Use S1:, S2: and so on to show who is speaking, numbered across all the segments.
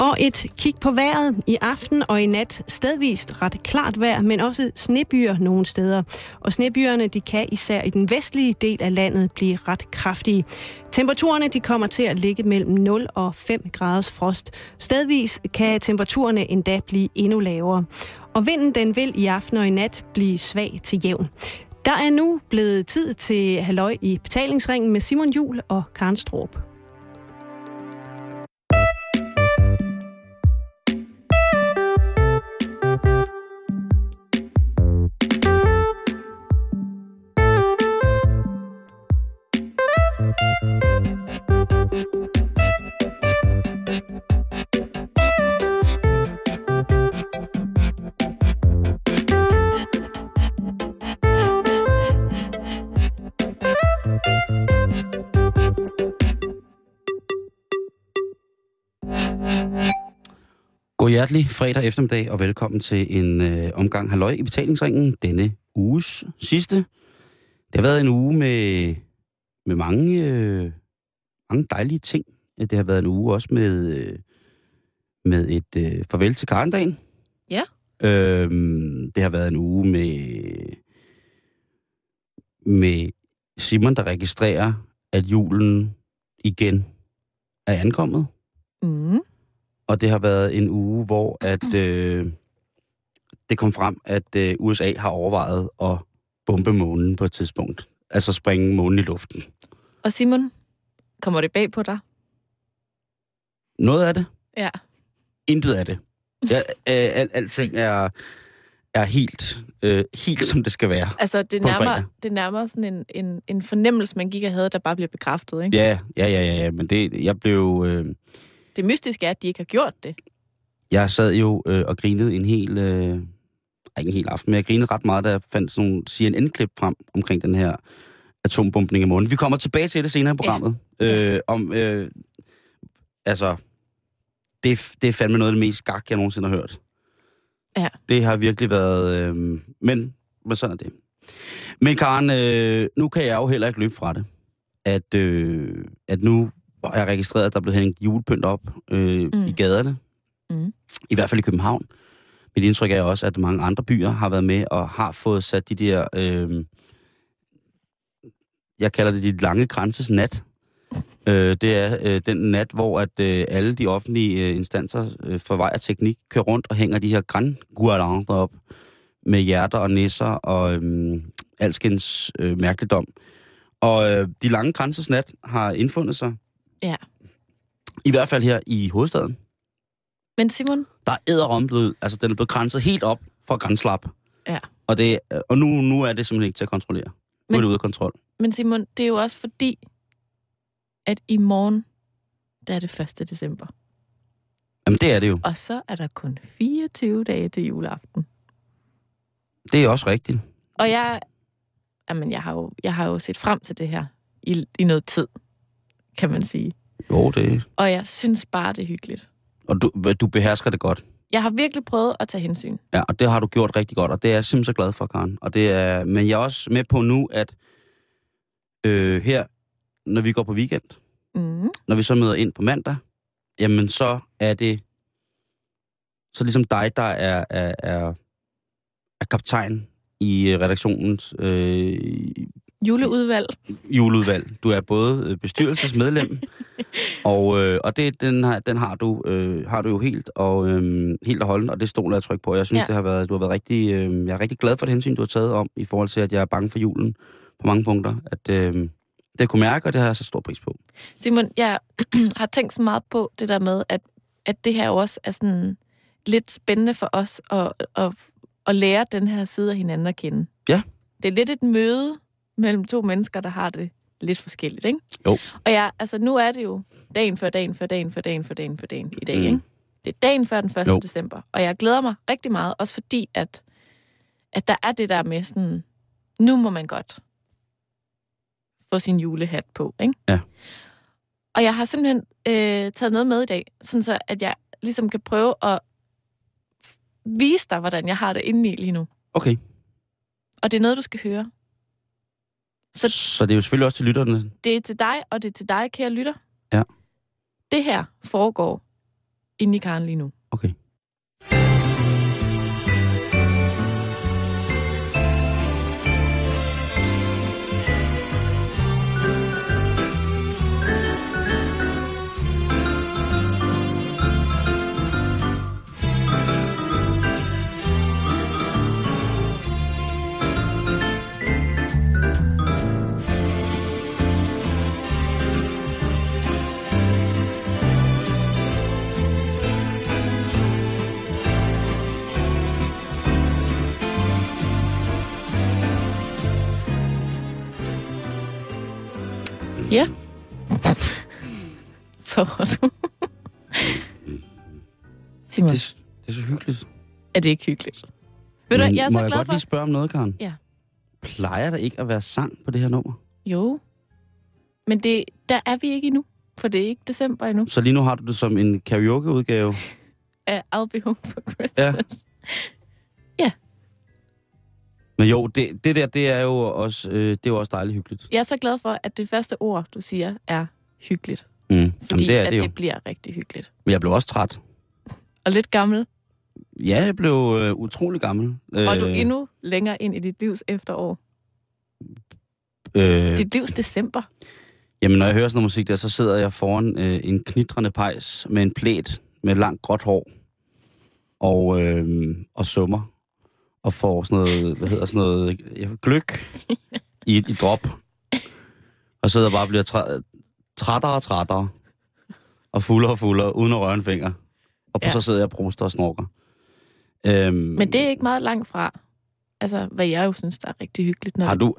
S1: Og et kig på vejret i aften og i nat. Stedvist ret klart vejr, men også snebyer nogle steder. Og snebyerne de kan især i den vestlige del af landet blive ret kraftige. Temperaturerne de kommer til at ligge mellem 0 og 5 graders frost. Stedvis kan temperaturerne endda blive endnu lavere. Og vinden den vil i aften og i nat blive svag til jævn. Der er nu blevet tid til halløj i betalingsringen med Simon Jul og Karen Stroop.
S2: Hjertelig fredag eftermiddag, og velkommen til en øh, omgang halløj i betalingsringen. Denne uges sidste. Det har været en uge med, med mange, øh, mange dejlige ting. Det har været en uge også med, øh, med et øh, farvel til Karendagen.
S3: Ja.
S2: Øhm, det har været en uge med, med Simon, der registrerer, at julen igen er ankommet.
S3: Mm.
S2: Og det har været en uge, hvor at, øh, det kom frem, at øh, USA har overvejet at bombe månen på et tidspunkt. Altså springe månen i luften.
S3: Og Simon, kommer det bag på dig?
S2: Noget af det.
S3: Ja.
S2: Intet af det. Ja, øh, al, alting er, er helt, øh, helt som det skal være.
S3: Altså, det nærmer, det nærmer sådan en, en, en fornemmelse, man gik og havde, der bare bliver bekræftet, ikke?
S2: Ja, ja, ja, ja, ja. Men det, jeg blev... Øh,
S3: Det mystiske er, at de ikke har gjort det.
S2: jeg sad jo øh, og grinede en hel... Øh, ikke en hel aften, men jeg grinede ret meget, da jeg fandt sådan nogle CNN-klip frem omkring den her atombombning af månen. Vi kommer tilbage til det senere i programmet. Ja. Øh, om, øh, altså, det, det er fandme noget af det mest gak, jeg nogensinde har hørt.
S3: Ja.
S2: Det har virkelig været... Øh, men, men sådan er det. Men Karen, øh, nu kan jeg jo heller ikke løbe fra det. At, øh, at nu har jeg registreret, at der er blevet hængt julepynt op øh, mm. I gaderne.
S3: Mm.
S2: I hvert fald i København. Mit indtryk er også, at mange andre byer har været med og har fået sat de der... Øh, jeg kalder det de lange grænses nat. Øh, det er øh, den nat, hvor at øh, alle de offentlige øh, instanser øh, for vej og teknik kører rundt og hænger de her grænguirlander op med hjerter og nisser og øh, alskens øh, mærkeligdom. Og øh, de lange grænses nat har indfundet sig.
S3: Ja.
S2: I hvert fald her i hovedstaden.
S3: Men Simon,
S2: Der er æderom blevet, altså den er blevet grænset helt op for grænslap.
S3: Ja.
S2: Og, det, øh, og nu, nu er det simpelthen ikke til at kontrollere. Nu er det ude af kontrol.
S3: men Simon, det er jo også fordi, at i morgen, der er det 1. december.
S2: Jamen det er det jo.
S3: Og så er der kun 24 dage til juleaften.
S2: Det er også rigtigt.
S3: Og jeg, jamen, jeg, har jo, jeg har jo set frem til det her i, i noget tid, kan man sige.
S2: Jo, det
S3: Og jeg synes bare, det er hyggeligt.
S2: Og du, du behersker det godt.
S3: Jeg har virkelig prøvet at tage hensyn.
S2: Ja, og det har du gjort rigtig godt, og det er jeg simpelthen så glad for, Karen. Og det er, men jeg er også med på nu, at øh, her, når vi går på weekend,
S3: Mm.
S2: når vi så møder ind på mandag, jamen så er det så ligesom dig, der er, er, er, er kaptajn i redaktionens øh,
S3: Juleudvalg.
S2: juleudvalg. Du er både øh, bestyrelsesmedlem, og, øh, og det, den, har, den har, du, øh, har du jo helt og, øh, helt og holden, og det stoler jeg tryk på. Jeg synes, ja. Det har været, du har været rigtig, øh, jeg er rigtig glad for det hensyn, du har taget om, i forhold til, at jeg er bange for julen på mange punkter. At, øh, det kunne mærke, og det har jeg så stor pris på.
S3: Simon, jeg har tænkt så meget på det der med, at, at det her også er sådan lidt spændende for os at, at, at lære den her side af hinanden at kende.
S2: Ja.
S3: Det er lidt et møde mellem to mennesker, der har det lidt forskelligt, ikke?
S2: Jo.
S3: Og jeg, altså nu er det jo dagen før dagen før dagen før dagen før dagen før dagen i dag,
S2: Mm.
S3: ikke? Det er dagen før den 1.
S2: Jo.
S3: december, og jeg glæder mig rigtig meget, også fordi, at, at der er det der med sådan, nu må man godt få sin julehat på, ikke?
S2: Ja.
S3: Og jeg har simpelthen øh, taget noget med i dag, sådan så at jeg ligesom kan prøve at vise dig, hvordan jeg har det inde i lige nu.
S2: Okay,
S3: Og det er noget, du skal høre.
S2: Så, så det er jo selvfølgelig også til lytterne.
S3: Det er til dig, og det er til dig, kære lytter.
S2: Ja.
S3: Det her foregår inde i Karen lige nu.
S2: Okay.
S3: Var du. Simon,
S2: Det, det er så hyggeligt.
S3: er det ikke hyggeligt? Ved du, jeg er
S2: må
S3: så
S2: jeg
S3: glad
S2: godt
S3: for...
S2: lige spørge om noget, Karen?
S3: Ja.
S2: Plejer der ikke at være sang på det her nummer?
S3: Jo. Men det, der er vi ikke endnu, for det er ikke december endnu.
S2: Så lige nu har du det som en karaoke-udgave.
S3: Af I'll Be Home for Christmas.
S2: Ja. Men jo, det, det der, det er jo også, øh, det er jo også dejligt hyggeligt.
S3: Jeg er så glad for, at det første ord, du siger, er hyggeligt.
S2: Mm.
S3: Fordi
S2: Jamen, det er
S3: at
S2: det jo.
S3: det bliver rigtig hyggeligt.
S2: Men jeg blev også træt.
S3: Og lidt gammel.
S2: Ja, jeg blev øh, utrolig gammel.
S3: Og er du
S2: Øh,
S3: endnu længere ind i dit livs efterår.
S2: Øh,
S3: Dit livs december.
S2: Jamen, når jeg hører sådan noget musik der, så sidder jeg foran øh, en knitrende pejs med en plæt med langt gråt hår og, øh, og summer og får sådan noget, hvad hedder sådan noget, gløk i, i drop. Og sidder bare og bliver træ, trættere og trættere og fuldere og fuldere, uden at røre en finger. Og
S3: Ja.
S2: ja. så sidder jeg og bruster og snorker. Øhm,
S3: Men det er ikke meget langt fra, altså, hvad jeg jo synes, der er rigtig hyggeligt. Når
S2: Har du...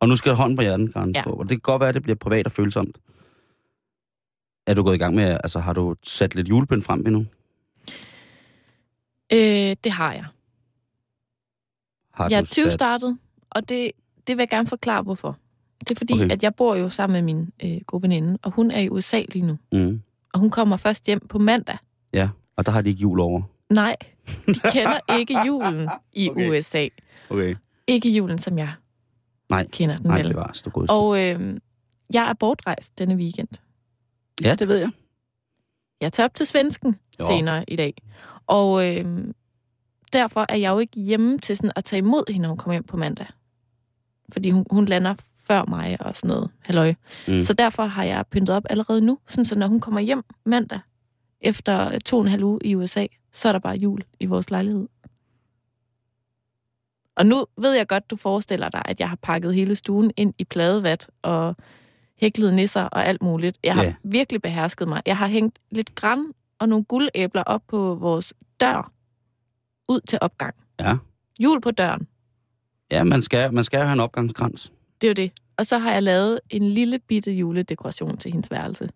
S2: Og nu skal jeg hånden på hjernen, Karen.
S3: Ja.
S2: Og det kan godt være, at det bliver privat og følsomt. Er du gået i gang med... Altså, har du sat lidt julepynt frem endnu?
S3: Øh, det har jeg.
S2: Har
S3: Jeg er
S2: du
S3: 20
S2: sat...
S3: startet, og det, det vil jeg gerne forklare, hvorfor. Det er fordi, okay. At jeg bor jo sammen med min øh, gode veninde, og hun er i USA lige nu.
S2: Mm.
S3: Og hun kommer først hjem på mandag.
S2: Ja, og der har de ikke jul over.
S3: Nej, de kender ikke julen i okay. USA.
S2: Okay.
S3: Ikke julen, som jeg
S2: Nej.
S3: kender den
S2: Nej,
S3: vel.
S2: det var god
S3: Og øh, jeg er bortrejst denne weekend.
S2: Ja, det ved jeg.
S3: Jeg tager op til svensken
S2: Jo.
S3: senere i dag. Og øh, derfor er jeg jo ikke hjemme til sådan at tage imod hende, når hun kommer hjem på mandag. Fordi hun, hun lander før mig og sådan noget. Halløj. Mm. Så derfor har jeg pyntet op allerede nu. Sådan så når hun kommer hjem mandag, efter to og en halv uge i USA, så er der bare jul i vores lejlighed. Og nu ved jeg godt, du forestiller dig, at jeg har pakket hele stuen ind i pladevat og hæklede nisser og alt muligt. Jeg har
S2: Ja.
S3: virkelig behersket mig. Jeg har hængt lidt græn og nogle guldæbler op på vores dør ud til opgang.
S2: Ja.
S3: Jul på døren.
S2: Ja, man skal, man skal have en opgangskrans.
S3: Det er jo det. Og så har jeg lavet en lille bitte juledekoration til hendes værelse.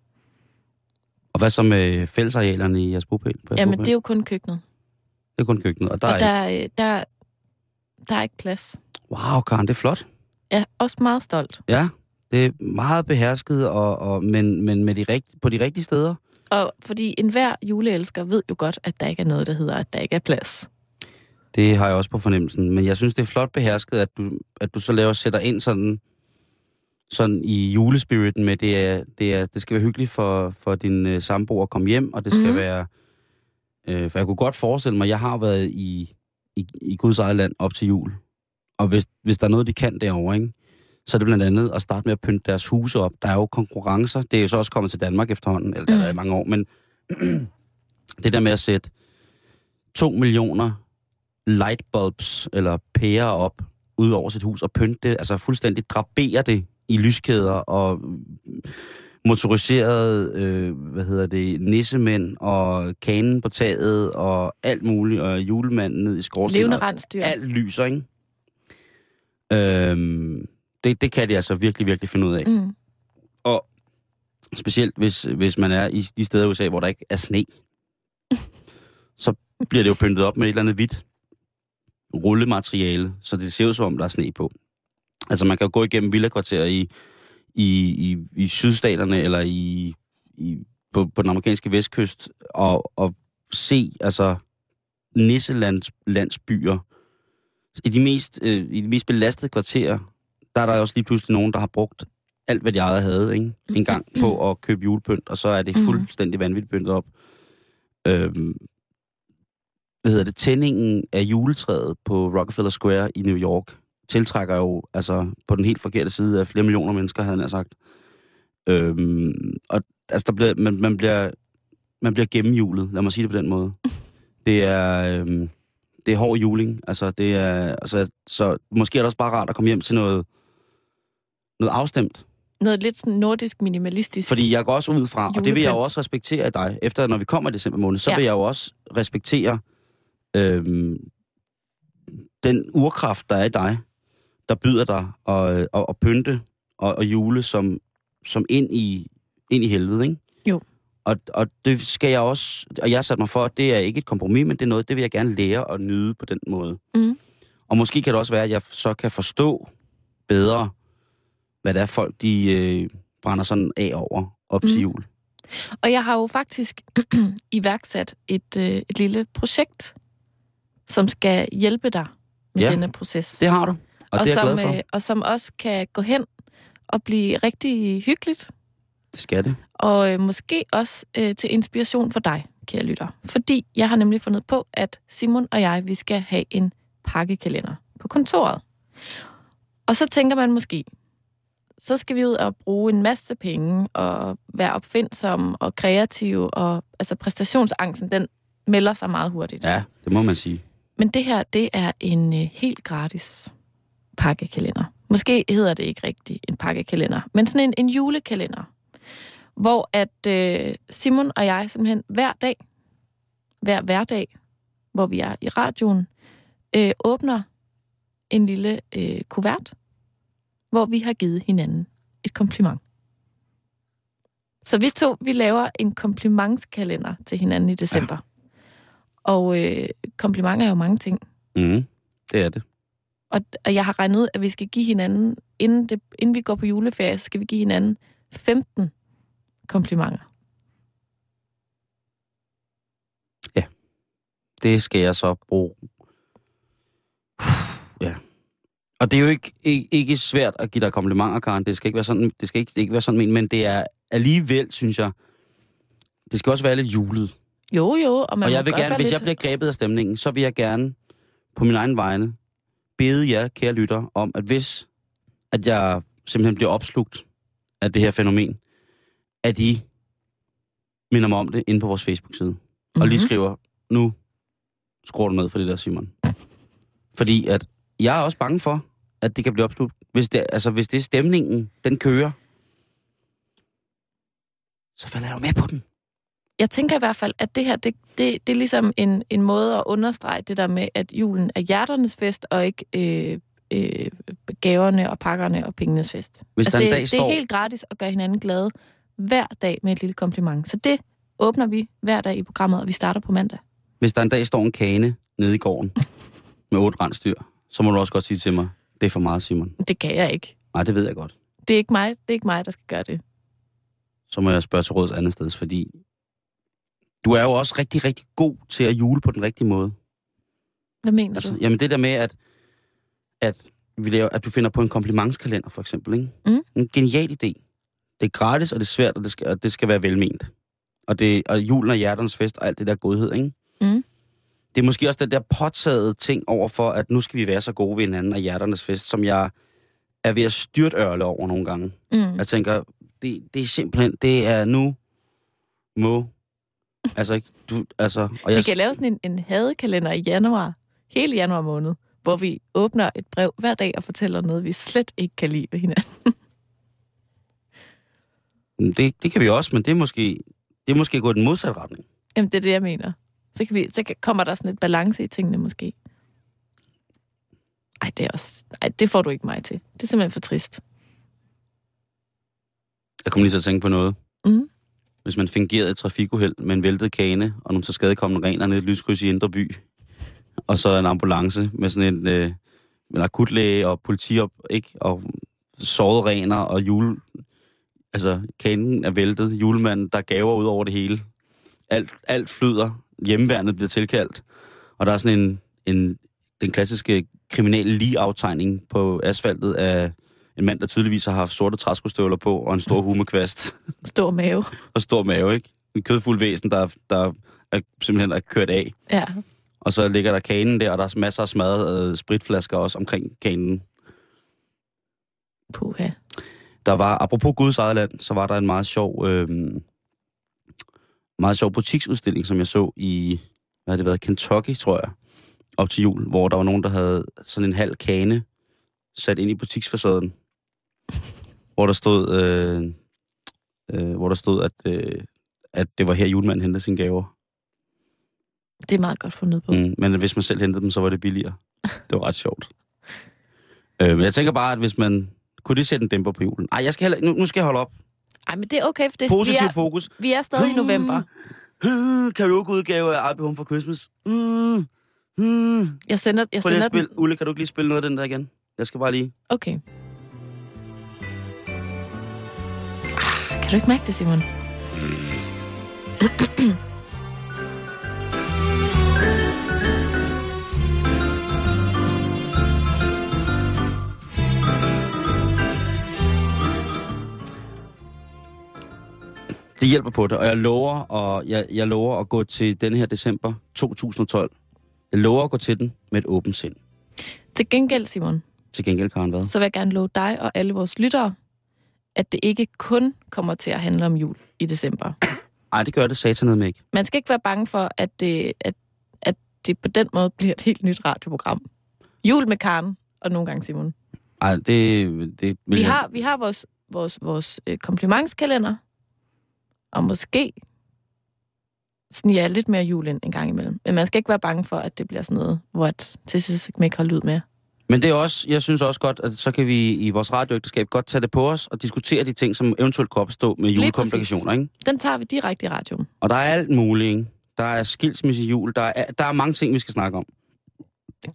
S2: Og hvad så med fællesarealerne i jeres bopæl?
S3: Jamen,
S2: bopæl?
S3: det er jo kun køkkenet.
S2: det er kun køkkenet, og der
S3: og
S2: er
S3: der,
S2: ikke...
S3: der, der er ikke plads.
S2: Wow, Karen, det er flot.
S3: Jeg er også meget stolt.
S2: Ja, det er meget behersket, og, og, men, men med de rigt, på de rigtige steder.
S3: Og fordi enhver juleelsker ved jo godt, at der ikke er noget, der hedder, at der ikke er plads.
S2: Det har jeg også på fornemmelsen. Men jeg synes, det er flot behersket, at du, at du så laver sætter ind sådan, sådan i julespiriten med, det, er, det, er, det skal være hyggeligt for, for din øh, samboer at komme hjem, og det skal mm. være... Øh, for jeg kunne godt forestille mig, jeg har været i, i, i Guds eget land op til jul. Og hvis, hvis der er noget, de kan derovre, ikke? så er det blandt andet at starte med at pynte deres huse op. Der er jo konkurrencer. Det er jo så også kommet til Danmark efterhånden, eller der
S3: Mm.
S2: er i mange år, men det der med at sætte 2 millioner lightbulbs eller pærer op ud over sit hus og pynte det, altså fuldstændig drapere det i lyskæder og motoriserede, øh, hvad hedder det, nissemænd og kanen på taget og alt muligt, og julemanden ned i skorstenen.
S3: Levende rensdyr.
S2: Alt lyser, ikke? Øhm, det, det kan de altså virkelig, virkelig finde ud af.
S3: Mm.
S2: Og specielt hvis, hvis man er i de steder i USA, hvor der ikke er sne, så bliver det jo pyntet op med et eller andet hvidt rullemateriale, så det ser ud som om, der er sne på. Altså man kan gå igennem villakvarterer i, i, i, i sydstaterne eller i, i, på, på den amerikanske vestkyst og, og se altså nisselandsbyer. I de, mest, øh, I de mest belastede kvarterer, der er der også lige pludselig nogen, der har brugt alt, hvad de ejet havde, ikke? en gang på at købe julepynt, og så er det
S3: Mhm.
S2: fuldstændig vanvittigt pyntet op. øhm, hvad hedder det, tændingen af juletræet på Rockefeller Square i New York tiltrækker jo altså på den helt forkerte side af flere millioner mennesker, havde han sagt. Øhm, og altså, der bliver, man, man, bliver, man bliver gennemjulet, lad mig sige det på den måde. Det er, øhm, det er hård juling. Altså, det er, altså, så måske er det også bare rart at komme hjem til noget, noget afstemt.
S3: Noget lidt sådan nordisk minimalistisk.
S2: Fordi jeg går også ud fra, og det vil jeg jo også respektere i dig, efter når vi kommer i december måned, så
S3: Ja.
S2: vil jeg jo også respektere øhm, den urkraft, der er i dig, der byder dig at, at, at pynte og, og jule som, som ind, i, ind i helvede, ikke?
S3: Jo.
S2: Og, og det skal jeg også, og jeg har sat mig for, at det er ikke et kompromis, men det er noget, det vil jeg gerne lære og nyde på den måde.
S3: Mhm.
S2: Og måske kan det også være, at jeg så kan forstå bedre, hvad det er folk, de øh, brænder sådan af over op til
S3: Mhm.
S2: jul.
S3: Og jeg har jo faktisk iværksat et, øh, et lille projekt, som skal hjælpe dig med
S2: Ja,
S3: denne proces.
S2: Det har du, og, og det er jeg
S3: som,
S2: glad for.
S3: øh, og som også kan gå hen og blive rigtig hyggeligt,
S2: Det skal det.
S3: og øh, måske også øh, til inspiration for dig, kære lytter. Fordi jeg har nemlig fundet på, at Simon og jeg, vi skal have en pakkekalender på kontoret. Og så tænker man måske, så skal vi ud og bruge en masse penge og være opfindsomme og kreative, og altså præstationsangsten, den melder sig meget hurtigt.
S2: Ja, det må man sige.
S3: Men det her, det er en øh, helt gratis pakkekalender. Måske hedder det ikke rigtigt en pakkekalender, men sådan en, en julekalender, hvor at øh, Simon og jeg simpelthen hver dag, hver hverdag, hvor vi er i radioen, øh, åbner en lille øh, kuvert, hvor vi har givet hinanden et kompliment. Så vi to, vi laver en komplimentskalender til hinanden i december. Ja. Og øh, komplimenter er jo mange ting.
S2: Mm, det er det.
S3: Og, og jeg har regnet ud, at vi skal give hinanden, inden, det, inden vi går på juleferie, så skal vi give hinanden 15 komplimenter.
S2: Det skal jeg så bruge. Ja. Og det er jo ikke, ikke, ikke svært at give dig komplimenter, Karen. Det skal ikke være sådan, det skal ikke, ikke være sådan men, men det er alligevel, synes jeg, det skal også være lidt julet.
S3: Jo, jo, og man
S2: og jeg vil gerne, hvis
S3: lidt...
S2: jeg bliver grebet af stemningen, så vil jeg gerne på min egen vegne bede jer, kære lytter, om, at hvis at jeg simpelthen bliver opslugt af det her fænomen, at I minder mig om det inde på vores Facebook-side. Mm-hmm. Og lige
S3: Mhm.
S2: skriver, nu skruer du ned for det der, Simon. Fordi at jeg er også bange for, at det kan blive opslugt. Hvis det, altså, hvis det er stemningen, den kører, så falder jeg jo med på den.
S3: Jeg tænker i hvert fald, at det her, det, det, det er ligesom en, en måde at understrege det der med, at julen er hjerternes fest, og ikke øh, øh, gaverne og pakkerne og pengenes fest.
S2: Hvis
S3: altså,
S2: der en
S3: det, det
S2: står...
S3: er helt gratis at gøre hinanden glade hver dag med et lille kompliment. Så det åbner vi hver dag i programmet, og vi starter på mandag.
S2: Hvis der en dag står en kane nede i gården med otte rensdyr, så må du også godt sige til mig, det er for meget, Simon.
S3: Det kan jeg ikke.
S2: Nej, det ved jeg godt.
S3: Det er ikke mig, det er ikke mig der skal gøre det.
S2: Så må jeg spørge til råds andet sted, fordi du er jo også rigtig, rigtig god til at jule på den rigtige måde.
S3: Hvad mener
S2: Altså,
S3: du?
S2: jamen det der med, at, at, vi laver, at du finder på en komplimentskalender, for eksempel. Ikke?
S3: Mm.
S2: En genial idé. Det er gratis, og det er svært, og det skal, og det skal være velment. Og, det, og julen og hjerternes fest og alt det der godhed, ikke?
S3: Mm.
S2: Det er måske også den der påtagede ting over for, at nu skal vi være så gode ved hinanden og hjerternes fest, som jeg er ved at styrtørle over nogle gange.
S3: Mm.
S2: Jeg tænker, det, det er simpelthen, det er nu, må, altså ikke, du, altså, og
S3: Vi
S2: jeg,
S3: kan lave sådan en, en hadekalender i januar, hele januar måned, hvor vi åbner et brev hver dag og fortæller noget, vi slet ikke kan lide ved hinanden.
S2: det, det kan vi også, men det er måske, det er måske gået den modsatte retning.
S3: Jamen, det er det, jeg mener. Så, kan vi, så kommer der sådan et balance i tingene måske. Ej, det er også... Ej, det får du ikke mig til. Det er simpelthen for trist.
S2: Jeg kom lige til at tænke på noget.
S3: Mm.
S2: Hvis man fingerede et trafikuheld med en væltet kane, og nogle så skadekommende rener ned i et lyskryds i Indre By, og så en ambulance med sådan en, øh, en akutlæge og politi op, ikke? Og sårede rener og jule... Altså, kanen er væltet, julemanden, der gaver ud over det hele. Alt, alt flyder, hjemmeværnet bliver tilkaldt, og der er sådan en, en den klassiske kriminelle lige-aftegning på asfaltet af en mand, der tydeligvis har haft sorte træskostøvler på og en stor humekvast
S3: Stor mave.
S2: og stor mave, ikke? en kødfuld væsen, der, der er simpelthen er kørt af.
S3: Ja.
S2: Og så ligger der kanen der, og der er masser af smadrede øh, spritflasker også omkring kanen.
S3: Puha.
S2: Der var, apropos Guds eget land, så var der en meget sjov, øh, meget sjov butiksudstilling, som jeg så i, hvad har det været, Kentucky, tror jeg, op til jul, hvor der var nogen, der havde sådan en halv kane sat ind i butiksfacaden, hvor der stod, øh, øh, hvor der stod at, øh, at det var her julemanden hentede sine gaver.
S3: Det er meget godt fundet på.
S2: Mm, men hvis man selv hentede dem, så var det billigere. Det var ret sjovt. Øh, men jeg tænker bare, at hvis man... Kunne det sætte en dæmper på julen? Ej, jeg skal heller, nu, nu skal jeg holde op.
S3: Ej, men det er okay, for det,
S2: Positivt
S3: vi, er,
S2: fokus.
S3: vi er stadig i november.
S2: Karaoke-udgave af I'll Be Home for Christmas. Mm, mm.
S3: Jeg sender, jeg
S2: Prøv lige
S3: sender
S2: at spille.
S3: den.
S2: Ulle, kan du ikke lige spille noget af den der igen? Jeg skal bare lige...
S3: Okay. Du ikke mærke det, Simon?
S2: Det hjælper på det, og jeg lover, og jeg, jeg lover at gå til den her december 2012. Jeg lover at gå til den med et åbent sind.
S3: Til gengæld, Simon,
S2: Til gengæld, Karen, hvad?
S3: så vil jeg gerne love dig og alle vores lyttere, at det ikke kun kommer til at handle om jul i december.
S2: Ej, det gør det satanet med ikke.
S3: Man skal ikke være bange for, at det, at, at det på den måde bliver et helt nyt radioprogram. Jul med Karen, og nogle gange Simon.
S2: Ej, det, det vil
S3: Vi har, vi har vores, vores, vores øh, komplimentskalender, og måske sniger lidt mere jul ind en gang imellem. Men man skal ikke være bange for, at det bliver sådan noget, hvor at til sidst ikke holde ud med.
S2: Men det er også, jeg synes også godt, at så kan vi i vores radioægteskab godt tage det på os og diskutere de ting, som eventuelt kan opstå med julekomplikationer, ikke?
S3: Den tager vi direkte i radioen.
S2: Og der er alt muligt, ikke? Der er skilsmisse jul, der er, der er mange ting, vi skal snakke om.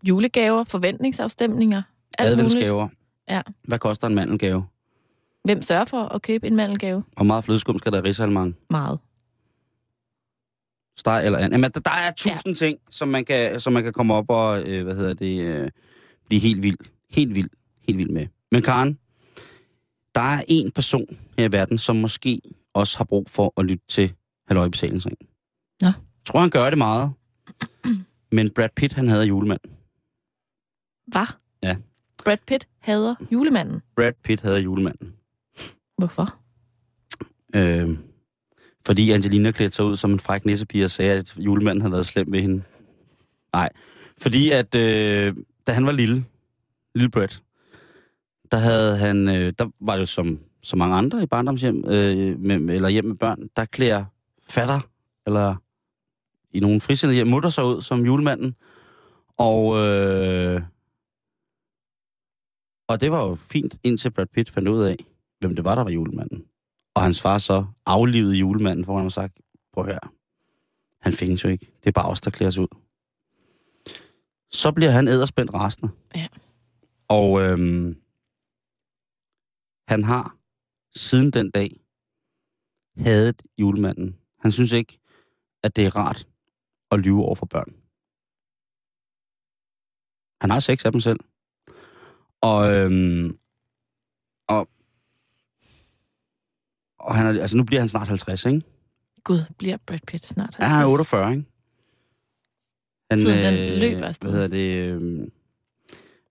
S3: Julegaver, forventningsafstemninger, alt muligt.
S2: Adventsgaver.
S3: Ja.
S2: Hvad koster en mandelgave?
S3: Hvem sørger for at købe en mandelgave?
S2: Hvor meget flødeskum skal der i risalmang?
S3: Meget.
S2: Steg eller andet. Jamen, der, der er tusind ja. ting, som man, kan, som man kan komme op og, øh, hvad hedder det, øh, blive helt vild, helt vild, helt vild med. Men Karen, der er en person her i verden, som måske også har brug for at lytte til Halløj Betalingsring.
S3: Nå.
S2: Jeg tror, han gør det meget. Men Brad Pitt, han havde julemand.
S3: Hvad?
S2: Ja.
S3: Brad Pitt hader julemanden.
S2: Brad Pitt havde julemanden.
S3: Hvorfor?
S2: Øh, fordi Angelina klædte sig ud som en fræk nissepige og sagde, at julemanden havde været slem ved hende. Nej, fordi at øh, da han var lille, lille Brett, der havde han, øh, der var det jo som så mange andre i barndomshjem, øh, med, eller hjem med børn, der klæder fatter, eller i nogle frisindede hjem, mutter sig ud som julemanden. Og, øh, og det var jo fint, indtil Brad Pitt fandt ud af, hvem det var, der var julemanden. Og hans far så aflivede julemanden, for han har sagt, prøv her, han findes jo ikke. Det er bare os, der klæder os ud. Så bliver han æderspændt rasende.
S3: Ja.
S2: Og øhm, han har siden den dag hadet julemanden. Han synes ikke, at det er rart at lyve over for børn. Han har seks af dem selv. Og, øhm, og, og han er, altså nu bliver han snart 50, ikke?
S3: Gud, bliver Brad Pitt snart
S2: Ja, han er
S3: 50?
S2: 48, ikke? Han,
S3: Tiden, den løber afsted.
S2: Hvad hedder det? Øh,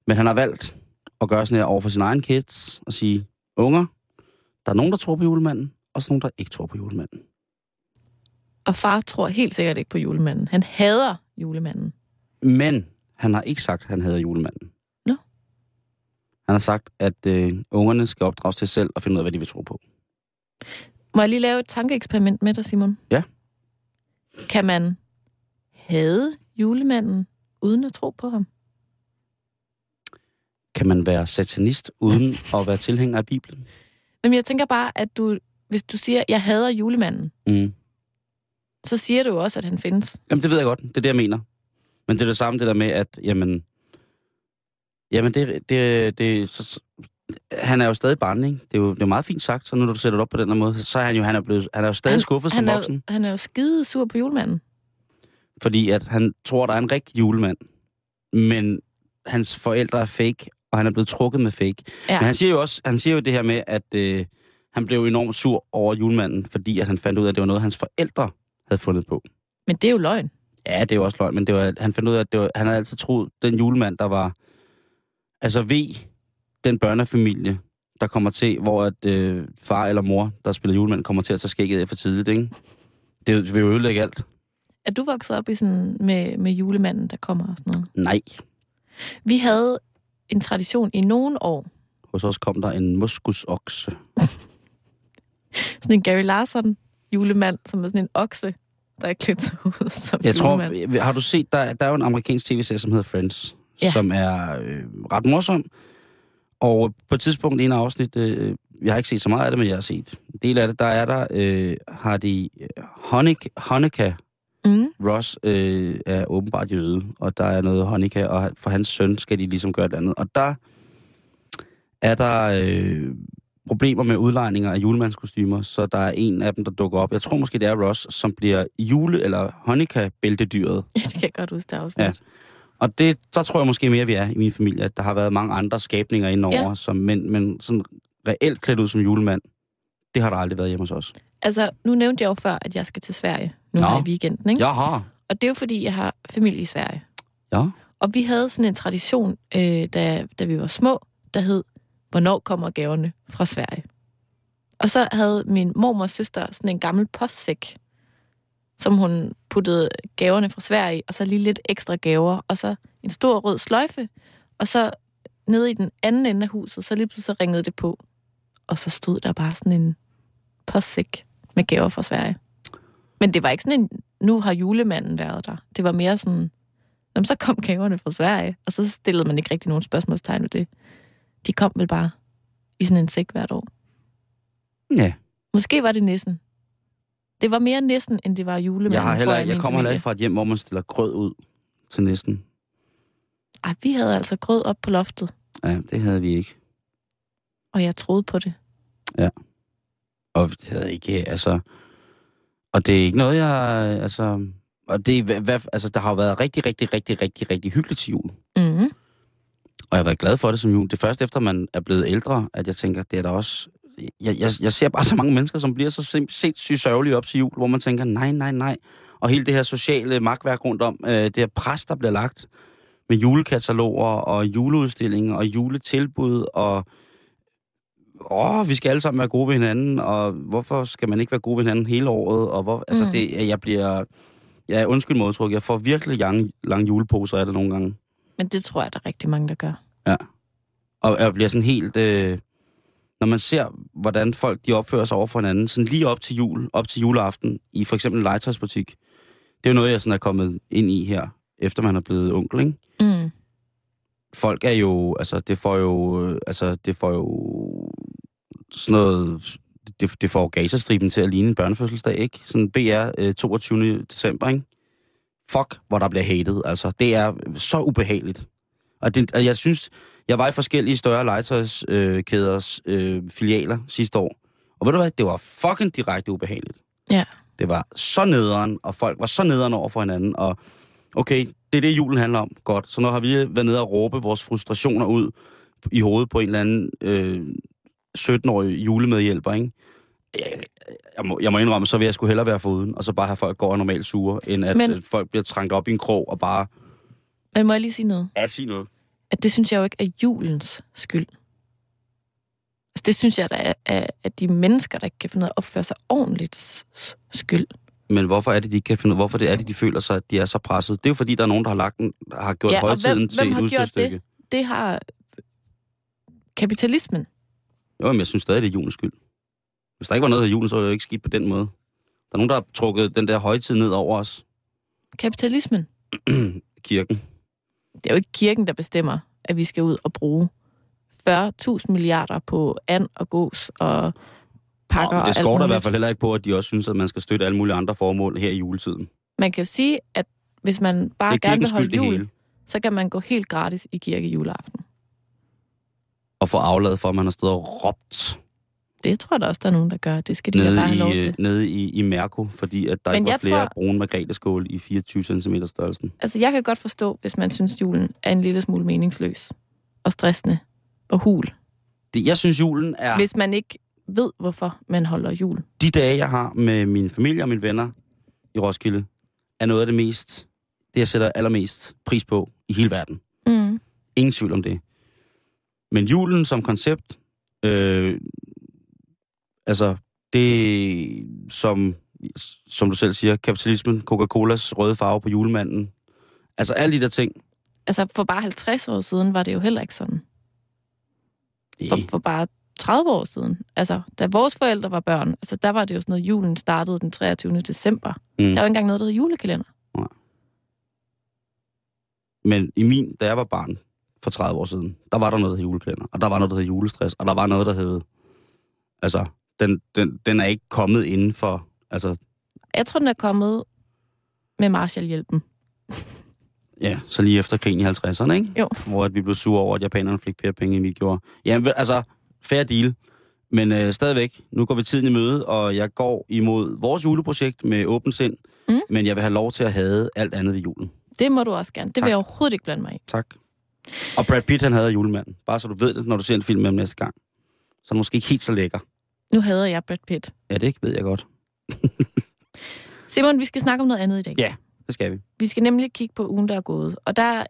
S2: men han har valgt at gøre sådan her over for sine egne kids og sige, unger, der er nogen, der tror på julemanden, og så nogen, der ikke tror på julemanden.
S3: Og far tror helt sikkert ikke på julemanden. Han hader julemanden.
S2: Men han har ikke sagt, at han hader julemanden.
S3: Nå.
S2: Han har sagt, at øh, ungerne skal opdrages til selv og finde ud af, hvad de vil tro på.
S3: Må jeg lige lave et tankeeksperiment med dig, Simon?
S2: Ja.
S3: Kan man hade julemanden uden at tro på ham?
S2: Kan man være satanist uden at være tilhænger af Bibelen?
S3: Men jeg tænker bare, at du, hvis du siger, jeg hader julemanden,
S2: Mm.
S3: så siger du også, at han findes.
S2: Jamen, det ved jeg godt. Det er det, jeg mener. Men det er det samme, det der med, at, jamen... Jamen, det... det, det så, han er jo stadig barn, ikke? Det er jo, det er meget fint sagt, så nu når du sætter det op på den her måde, så er han jo, han er blevet, han er jo stadig
S3: Han-
S2: skuffet som
S3: han er,
S2: voksen.
S3: han er jo skide sur på julemanden.
S2: Fordi at han tror, der er en rigtig julemand. Men hans forældre er fake, og han er blevet trukket med fake.
S3: Ja.
S2: Men han siger jo også, han siger jo det her med, at øh, Han blev enormt sur over julemanden, fordi at han fandt ud af, at det var noget, hans forældre havde fundet på.
S3: Men det er jo løgn.
S2: Ja, det er jo også løgn, men det var, han fandt ud af, at det var, han havde altid troet, den julemand, der var... Altså V, den børnefamilie, der kommer til, hvor at øh, far eller mor, der spiller julemand, kommer til at tage skægget af for tidligt, ikke? Det vil jo ødelægge alt.
S3: Er du vokset op i sådan med, med julemanden, der kommer og sådan noget?
S2: Nej.
S3: Vi havde en tradition i nogle år.
S2: Hos os kom der en moskusokse.
S3: Sådan en Gary Larson julemand, som er sådan en okse, der er klædt sig ud som
S2: Jeg
S3: julemand.
S2: tror, har du set, der, der er jo en amerikansk tv-serie, som hedder Friends,
S3: Ja.
S2: som er øh, ret morsom. Og på et tidspunkt i en afsnit, øh, jeg har ikke set så meget af det, men jeg har set en del af det, der er der, øh, har de øh, Honik, Hanukkah,
S3: Mm.
S2: Ross øh, er åbenbart jøde, og der er noget Hanukkah, og for hans søn skal de ligesom gøre det andet. Og der er der øh, problemer med udlejninger af julemandskostymer, så der er en af dem, der dukker op. Jeg tror måske, det er Ross, som bliver jule- eller Hanukkah-bæltedyret.
S3: Ja, det kan jeg godt huske, afsnit.
S2: Ja. Og det, der tror jeg måske mere, vi er i min familie, at der har været mange andre skabninger indover,
S3: ja.
S2: som, men, men sådan reelt klædt ud som julemand, det har der aldrig været hjemme hos os.
S3: Altså, nu nævnte jeg jo før, at jeg skal til Sverige nu
S2: Nå.
S3: her i weekenden, ikke?
S2: Jaha.
S3: Og det er jo fordi, jeg har familie i Sverige.
S2: Ja.
S3: Og vi havde sådan en tradition, øh, da, da vi var små, der hed, hvornår kommer gaverne fra Sverige? Og så havde min mormors søster sådan en gammel postsæk, som hun puttede gaverne fra Sverige og så lige lidt ekstra gaver, og så en stor rød sløjfe, og så nede i den anden ende af huset, så lige pludselig ringede det på, og så stod der bare sådan en postsæk med gaver fra Sverige. Men det var ikke sådan en, nu har julemanden været der. Det var mere sådan, Nå, men så kom gaverne fra Sverige, og så stillede man ikke rigtig nogen spørgsmålstegn ved det. De kom vel bare i sådan en sæk hvert år.
S2: Ja.
S3: Måske var det nissen. Det var mere nissen, end det var julemanden,
S2: Jeg, har
S3: tror
S2: heller,
S3: jeg, i
S2: jeg
S3: min
S2: kommer heller ikke fra et hjem, hvor man stiller grød ud til næsten.
S3: Ej, vi havde altså grød op på loftet,
S2: Ja, det havde vi ikke.
S3: og jeg troede på det.
S2: Og det havde ikke, altså... Og det er ikke noget, jeg... Altså, og det, hvad, altså, der har jo været rigtig, rigtig, rigtig, rigtig, rigtig hyggeligt til jul.
S3: Mm.
S2: Og jeg har været glad for det som jul. Det er først efter, man er blevet ældre, at jeg tænker, det er da også... Jeg, jeg, jeg ser bare så mange mennesker, som bliver så sindssygt sørgelige op til jul, hvor man tænker, nej, nej, nej. Og hele det her sociale magtværk rundt om, øh, det her pres, der bliver lagt med julekataloger og juleudstillinger og juletilbud og... Åh, vi skal alle sammen være gode ved hinanden, og hvorfor skal man ikke være gode ved hinanden hele året? Og hvor, altså,
S3: Mm.
S2: det, jeg bliver... Jeg er undskyld modtruk, jeg får virkelig lange, lange juleposer af det nogle gange.
S3: Men det tror jeg, der er rigtig mange, der gør.
S2: Og jeg bliver sådan helt... Øh, når man ser, hvordan folk de opfører sig over for hinanden, sådan lige op til jul, op til juleaften, i for eksempel en legetøjsbutik. Det er jo noget, jeg sådan er kommet ind i her, efter man er blevet onkel, ikke?
S3: Mm.
S2: Folk er jo, altså det får jo, øh, altså det får jo sådan noget, det, det får Gazastriben til at ligne en børnefødselsdag, ikke? Sådan BR øh, 22. december, ikke? Fuck, hvor der bliver hated, altså. Det er så ubehageligt. Og, det, og jeg synes, jeg var i forskellige større legetøjskæders øh, filialer sidste år. Og ved du hvad, det var fucking direkte ubehageligt.
S3: Ja.
S2: Det var så nederen, og folk var så nederen over for hinanden, og okay, det er det, julen handler om. Godt. Så nu har vi været nede og råbe vores frustrationer ud i hovedet på en eller anden øh, 17-årig julemedhjælper, ikke? Jeg, jeg, må, jeg må indrømme, så vil jeg sgu hellere være foruden, og så bare have folk gå og normalt sure, end at
S3: Men-
S2: Men... folk bliver trængt op i en krog og bare...
S3: Men må jeg lige sige noget?
S2: Ja, sig noget.
S3: At det synes jeg jo ikke er julens skyld. Altså, det synes jeg, der er, er, er de mennesker, der ikke kan finde ud af at opføre sig ordentligt skyld.
S2: Men hvorfor er det, de ikke kan finde ud Hvorfor det er det, de føler sig, at de er så presset? Det er jo fordi, der er nogen, der har, lagt en, har gjort
S3: Ja,
S2: højtiden
S3: hvem-
S2: til
S3: hvem
S2: et udstødstykke.
S3: Det har kapitalismen.
S2: Jo, men jeg synes stadig, det er julens skyld. Hvis der ikke var noget af julen, så var det jo ikke skidt på den måde. Der er nogen, der har trukket den der højtid ned over os.
S3: Kapitalismen.
S2: Kirken.
S3: Det er jo ikke kirken, der bestemmer, at vi skal ud og bruge 40.000 milliarder på and og gås og pakker
S2: Nå, det skorter i hvert fald heller ikke på, at de også synes, at man skal støtte alle mulige andre formål her i juletiden.
S3: Man kan jo sige, at hvis man bare
S2: er
S3: gerne vil holde jul, så kan man gå helt gratis i kirke juleaften.
S2: Og få afladet for, at man har stået og råbt
S3: Det tror jeg da også, der er nogen, der gør. Det skal de da bare have lov
S2: nede, i,
S3: til.
S2: øh, nede i, i Mærko, fordi at der
S3: Men
S2: ikke var flere
S3: tror-
S2: brune margreteskål i 24 cm størrelsen.
S3: Altså, jeg kan godt forstå, hvis man synes, julen er en lille smule meningsløs og stressende og hul.
S2: Det, jeg synes, julen er...
S3: Hvis man ikke ved, hvorfor man holder jul.
S2: De dage, jeg har med min familie og mine venner i Roskilde, er noget af det mest, det jeg sætter allermest pris på i hele verden.
S3: Mm.
S2: Ingen tvivl om det. Men julen som koncept, øh, altså det som, som du selv siger, kapitalismen, Coca-Colas røde farve på julemanden, altså alle de der ting.
S3: Altså, for bare 50 år siden var det jo heller ikke sådan. For, for bare 30 år siden. Altså, da vores forældre var børn, altså, der var det jo sådan noget, julen startede den 23. december.
S2: Mm.
S3: Der var ikke engang noget, der hed julekalender.
S2: Men i min, da jeg var barn for 30 år siden, der var der noget, der hed julekalender, og der var noget, der hed julestress, og der var noget, der hed... Altså, den, den, den er ikke kommet inden for... Altså,
S3: Jeg tror, den er kommet med Marshallhjælpen.
S2: ja, så lige efter krigen i 50'erne, ikke?
S3: Jo.
S2: Hvor at vi blev sure over, at japanerne fik flere penge, end vi gjorde. Ja, altså, fair deal. Men øh, stadigvæk, nu går vi tiden i møde, og jeg går imod vores juleprojekt med åbent sind,
S3: Mm.
S2: men jeg vil have lov til at have alt andet ved julen.
S3: Det må du også gerne. Det
S2: Tak.
S3: vil jeg overhovedet ikke blande mig i.
S2: Tak. Og Brad Pitt, han havde julemanden. Bare så du ved det, når du ser en film med ham næste gang. Så måske ikke helt så lækker.
S3: Nu hader jeg Brad Pitt.
S2: Ja, det ved jeg godt.
S3: Simon, vi skal snakke om noget andet i dag.
S2: Ja. Det skal vi.
S3: Vi skal nemlig kigge på ugen, der er gået. Og der er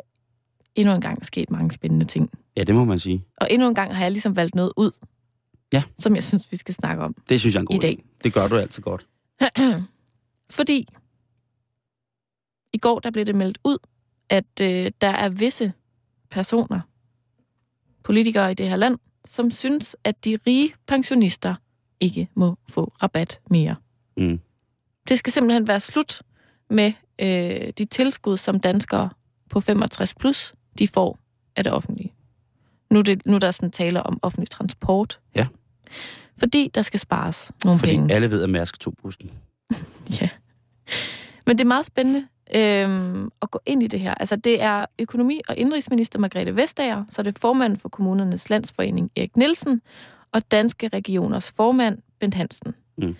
S3: endnu en gang sket mange spændende ting.
S2: Ja, det må man sige.
S3: Og endnu en gang har jeg ligesom valgt noget ud,
S2: Ja.
S3: som jeg synes, vi skal snakke om.
S2: Det synes jeg er en god
S3: I dag.
S2: idé. Det gør du altid godt.
S3: Fordi i går der blev det meldt ud, at øh, der er visse personer, politikere i det her land, som synes, at de rige pensionister ikke må få rabat mere.
S2: Mm.
S3: Det skal simpelthen være slut med øh, de tilskud, som danskere på 65 plus, de får af det offentlige. Nu er, det, nu er der sådan tale om offentlig transport.
S2: Ja.
S3: Fordi der skal spares nogle
S2: Fordi
S3: penge.
S2: alle ved, at Mærsk tog bussen.
S3: Ja. Men det er meget spændende øhm, at gå ind i det her. Altså, det er økonomi- og indrigsminister Margrethe Vestager, så det er formanden for kommunernes landsforening Erik Nielsen, og Danske Regioners formand Bent Hansen.
S2: Mm.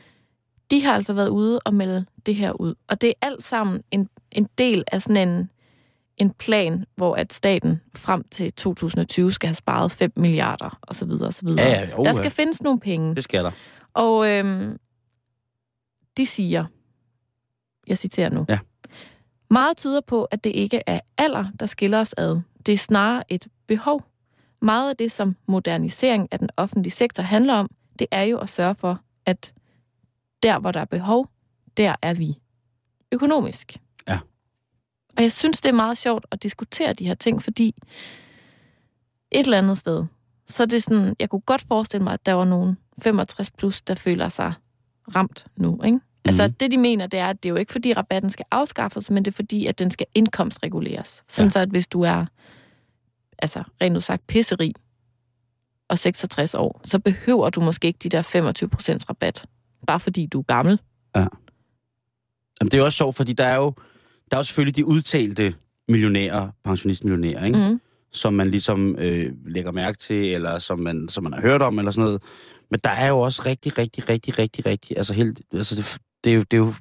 S3: De har altså været ude og melde det her ud. Og det er alt sammen en, en del af sådan en, en plan, hvor at staten frem til 2020 skal have sparet 5 milliarder osv. osv.
S2: Ja, ja, jo,
S3: der
S2: ja.
S3: skal findes nogle penge.
S2: Det skal der.
S3: Og øhm, de siger, jeg citerer nu,
S2: Ja.
S3: Meget tyder på, at det ikke er alder, der skiller os ad. Det er snarere et behov. Meget af det, som modernisering af den offentlige sektor handler om, det er jo at sørge for, at der, hvor der er behov, der er vi. Økonomisk.
S2: Ja.
S3: Og jeg synes, det er meget sjovt at diskutere de her ting, fordi et eller andet sted, så er det sådan, jeg kunne godt forestille mig, at der var nogen 65 plus, der føler sig ramt nu, ikke? Altså,
S2: Mhm.
S3: det de mener, det er, at det er jo ikke fordi rabatten skal afskaffes, men det er fordi, at den skal indkomstreguleres. Sådan
S2: Ja.
S3: så, at hvis du er, altså rent sagt, pisseri og 66 år, så behøver du måske ikke de der 25 procents rabat, bare fordi du er gammel.
S2: Jamen, det er jo også sjovt, fordi der er jo, der er jo selvfølgelig de udtalte millionærer, pensionistmillionærer, ikke?
S3: Mm.
S2: som man ligesom øh, lægger mærke til, eller som man, som man har hørt om, eller sådan noget. Men der er jo også rigtig, rigtig, rigtig, rigtig, rigtig, altså, helt, altså det, det, er jo, det er jo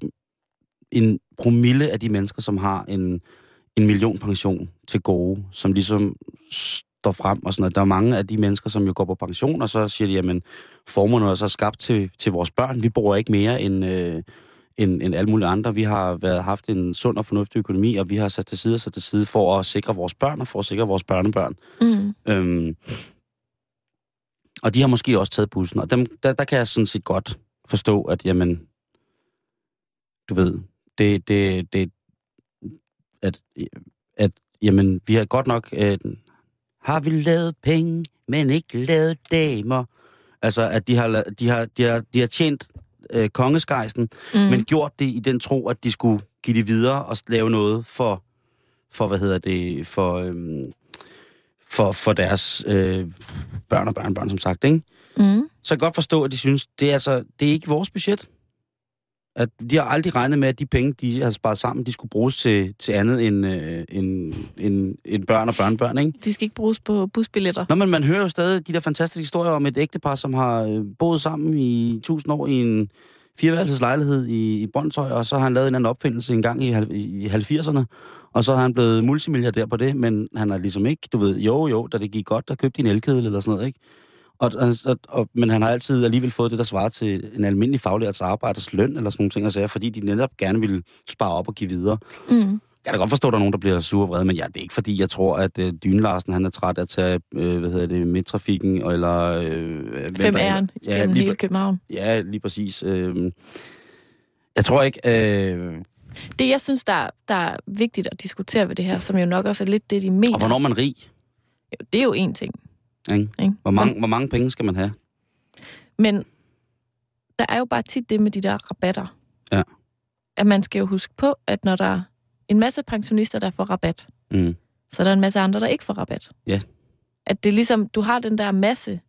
S2: en promille af de mennesker, som har en, en million pension til gode, som ligesom står frem og sådan noget. Der er mange af de mennesker, som jo går på pension, og så siger de, jamen, formerne er så skabt til, til vores børn. Vi bruger ikke mere end, øh, end, end alle mulige andre. Vi har været, haft en sund og fornuftig økonomi, og vi har sat til side og sat til side for at sikre vores børn og for at sikre vores børnebørn.
S3: Mm.
S2: Øhm, og de har måske også taget bussen, og dem, der, der kan jeg sådan set godt forstå, at jamen, du ved, det, det, det at, at jamen, vi har godt nok, øh, har vi lavet penge, men ikke lavet damer. Altså, at de har, de har, de har, de har tjent øh, kongeskejsen, mm. men gjort det i den tro, at de skulle give det videre og lave noget for, for hvad hedder det, for, øhm, for, for deres øh, børn og børnebørn, som sagt, ikke?
S3: Mm.
S2: Så jeg kan godt forstå, at de synes, det er altså, det er ikke vores budget. At de har aldrig regnet med, at de penge, de har sparet sammen, de skulle bruges til, til andet end, øh, end, end, end børn og børnebørn, ikke?
S3: De skal ikke bruges på busbilletter.
S2: Nå, men man hører jo stadig de der fantastiske historier om et ægtepar, som har øh, boet sammen i tusind år i en fireværelseslejlighed i, i Brøndshøj, og så har han lavet en anden opfindelse en gang i, halv- i 70'erne, og så har han blevet multimilliardær på det, men han er ligesom ikke, du ved, jo jo, da det gik godt, der købte de en elkedel eller sådan noget, ikke? Og, og, og, men han har altid alligevel fået det, der svarer til en almindelig faglærts arbejders løn, eller sådan nogle ting, altså, fordi de netop gerne vil spare op og give videre.
S3: Mm.
S2: Jeg kan godt forstå, at der er nogen, der bliver sure og vrede, men ja, det er ikke fordi, jeg tror, at øh, Dyne Larsen, han er træt af at tage, øh, hvad hedder det, midtrafikken, eller... Øh,
S3: Fem æren
S2: ja,
S3: gennem
S2: lige,
S3: hele København.
S2: Ja, lige præcis. Øh, jeg tror ikke... Øh,
S3: Det, jeg synes, der, der er vigtigt at diskutere ved det her, som jo nok også er lidt det, de mener,
S2: og hvornår man rig?
S3: jo, det er jo en ting.
S2: Ikke?
S3: Ikke?
S2: Hvor, mange, hvor mange penge skal man have?
S3: Men der er jo bare tit det med de der rabatter.
S2: Ja.
S3: At man skal jo huske på, at når der er en masse pensionister, der får rabat,
S2: Mm.
S3: så er der en masse andre, der ikke får rabat.
S2: Ja.
S3: At det er ligesom, du har den der masse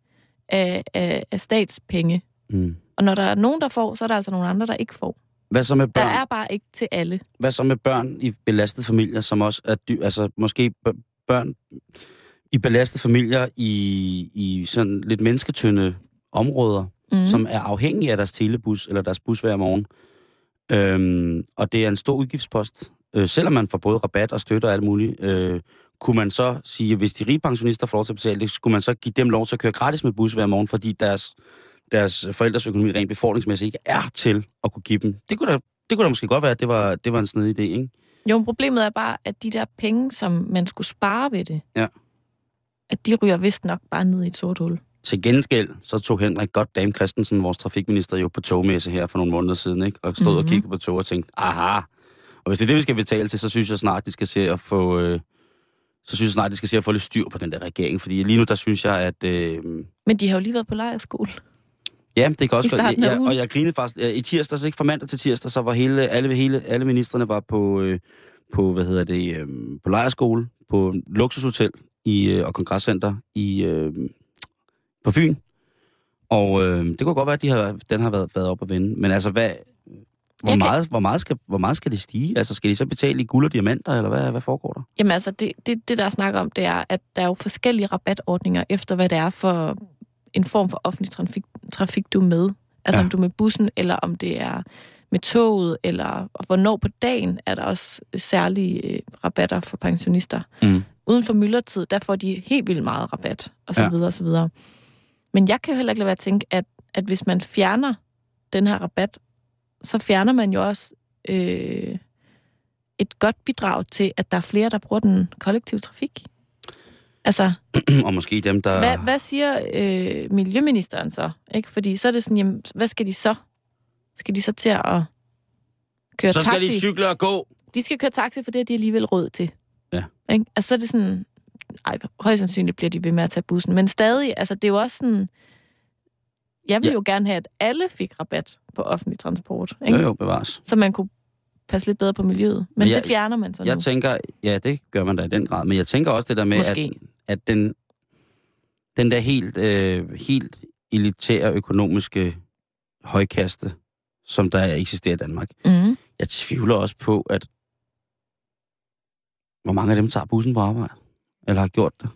S3: af, af, af statspenge,
S2: Mm.
S3: og når der er nogen, der får, så er der altså nogle andre, der ikke får.
S2: Hvad så med
S3: Der
S2: børn?
S3: er bare ikke til alle.
S2: Hvad så med børn i belastede familier, som også er dy- altså måske børn i belastede familier i, i sådan lidt mennesketynde områder,
S3: Mm.
S2: som er afhængige af deres telebus eller deres bus hver morgen. Øhm, og det er en stor udgiftspost. Øh, selvom man får både rabat og støtte og alt muligt, øh, kunne man så sige, hvis de rige pensionister får lov til at betale det, skulle man så give dem lov til at køre gratis med bus hver morgen, fordi deres, deres forældres økonomi rent befordringsmæssigt ikke er til at kunne give dem. Det kunne da, det kunne da måske godt være, at det var, det var en snedig idé, ikke?
S3: Jo, men problemet er bare, at de der penge, som man skulle spare ved det,
S2: Ja.
S3: At de ryger vist nok bare ned i et sort hul.
S2: Til gengæld, så tog Henrik godt Dame Christensen, vores trafikminister, jo på togmesse her for nogle måneder siden, ikke? og stod mm-hmm. og
S3: Mhm.
S2: kiggede på tog og tænkte, aha, og hvis det er det, vi skal betale til, så synes jeg snart, de skal se at få, øh, så synes jeg snart, de skal se at få lidt styr på den der regering, fordi lige nu, der synes jeg, at, øh,
S3: Men de har jo lige været på lejerskole.
S2: ja, det kan også
S3: af
S2: ja,
S3: ugen.
S2: og jeg grinede faktisk, ja, i tirsdags, ikke fra mandag til tirsdag, så var hele, alle, hele, alle ministerne var på, øh, på, hvad hedder det, øh, på lejerskole, på luksushotel i, øh, og kongresscenter i, øh, på Fyn. Og øh, det kunne godt være, at de har, den har været, været op at vende. Men altså, hvad, hvor,
S3: kan-
S2: meget, hvor, meget skal, hvor meget skal det stige? Altså, skal de så betale i guld og diamanter, eller hvad, hvad foregår der?
S3: Jamen altså, det, det, det der snakker om, det er, at der er jo forskellige rabatordninger efter, hvad det er for en form for offentlig trafik, trafik du er med. Altså
S2: ja.
S3: om du er med bussen, eller om det er med toget, eller og hvornår på dagen er der også særlige øh, rabatter for pensionister.
S2: Mm.
S3: Uden for myldretid, der får de helt vildt meget rabat, og så
S2: Ja.
S3: ja. videre, og så videre. Men jeg kan jo heller ikke lade være at tænke, at, at hvis man fjerner den her rabat, så fjerner man jo også øh, et godt bidrag til, at der er flere, der bruger den kollektive trafik. Altså,
S2: og måske dem, der...
S3: hvad, hvad siger øh, miljøministeren så? Ikke? Fordi så er det sådan, jamen, hvad skal de så? Skal de så til at køre
S2: så skal
S3: taxi?
S2: de cykle og gå.
S3: de skal køre taxi, for det har de alligevel råd til.
S2: Ja.
S3: Ikke? Altså, så er det sådan... Ej, højst sandsynligt bliver de ved med at tage bussen. Men stadig, altså, det er jo også sådan... Jeg vil
S2: Ja.
S3: jo gerne have, at alle fik rabat på offentlig transport. Ikke?
S2: Jo, jo, bevares.
S3: Så man kunne passe lidt bedre på miljøet. Men,
S2: Men jeg-
S3: det fjerner man så
S2: Jeg
S3: nu.
S2: tænker, ja, det gør man da i den grad, men jeg tænker også det der med, at,
S3: Måske.
S2: at den, den der helt, øh, helt elitære økonomiske højkaste, som der eksisterer i Danmark,
S3: Mm.
S2: jeg tvivler også på, at hvor mange af dem tager bussen på arbejde, eller har gjort det.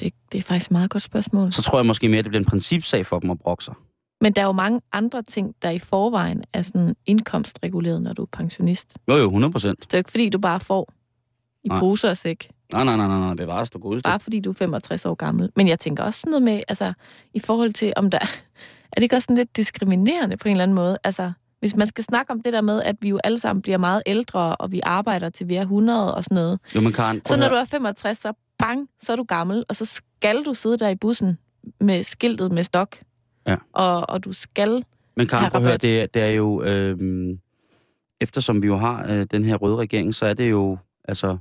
S3: Det, det er faktisk et meget godt spørgsmål.
S2: Så tror jeg måske mere, at det bliver en principsag for dem at brokke sig.
S3: Men der er jo mange andre ting, der i forvejen er sådan indkomstreguleret, når du er pensionist.
S2: Jo, jo, 100 procent.
S3: Det er jo ikke, fordi du bare får i
S2: Nej.
S3: poser og sæk.
S2: Nej, nej, nej, nej, nej, bevares du godeste.
S3: bare fordi du er 65 år gammel. Men jeg tænker også sådan noget med, altså, i forhold til, om der... Er det ikke også sådan lidt diskriminerende på en eller anden måde? Altså, hvis man skal snakke om det der med, at vi jo alle sammen bliver meget ældre, og vi arbejder til vi er 100 og sådan noget.
S2: Jo, men Karen,
S3: Så når du er 65, så bang, så er du gammel, og så skal du sidde der i bussen med skiltet med stok.
S2: Ja.
S3: Og, og du skal...
S2: Men Karen, prøv at høre, det, er- det er jo... Øh, eftersom vi jo har øh, den her røde regering, så er det jo... Altså,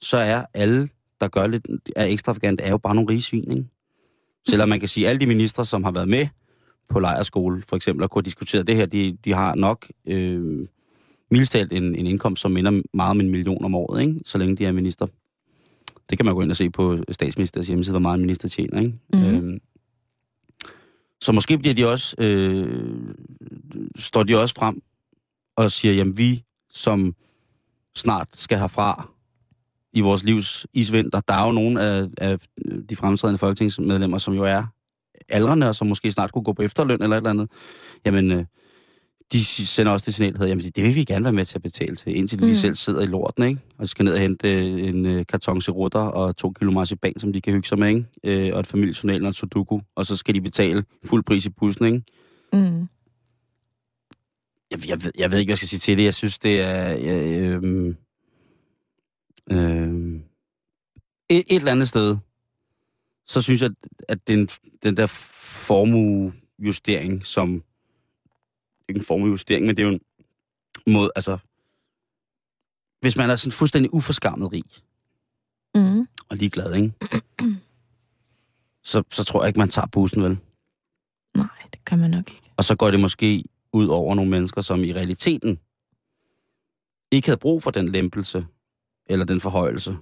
S2: så er alle, der gør lidt er ekstravagant, er jo bare nogle rige svin, ikke? Selvom man kan sige, at alle de ministre, som har været med på lejerskole, for eksempel, og kunne diskutere det her, de, de har nok øh, mildstalt en, en indkomst, som minder meget om en million om året, ikke? så længe de er minister. Det kan man gå ind og se på statsministeriets hjemmeside, hvor meget en minister tjener. Ikke?
S3: Mhm.
S2: Øhm, så måske bliver de også, øh, står de også frem og siger, jamen vi, som snart skal herfra i vores livs isvinter, der er jo nogle af, af de fremtrædende folketingsmedlemmer, som jo er aldrende, og som måske snart kunne gå på efterløn eller et eller andet. Jamen, øh, de sender også det signal, der jamen det vil vi gerne være med til at betale til, indtil de mm. selv sidder i lorten, ikke? Og skal ned og hente en uh, karton rutter og to kilo marcipan, som de kan hygge sig med, ikke? Og et familiejournal og et sudoku, og så skal de betale fuld pris i bussen, ikke? Mm. Jeg, jeg, ved, jeg ved ikke, hvad jeg skal sige til det. Jeg synes, det er... Øh, øh, et, et eller andet sted, så synes jeg, at den, den der formuejustering, som ikke en formuejustering, men det er jo en måde, altså, hvis man er sådan fuldstændig uforskammet rig, mm. og ligeglad, ikke? så, så tror jeg ikke, man tager bussen, vel?
S3: Nej, det kan man nok ikke.
S2: Og så går det måske ud over nogle mennesker, som i realiteten ikke havde brug for den lempelse, eller den forhøjelse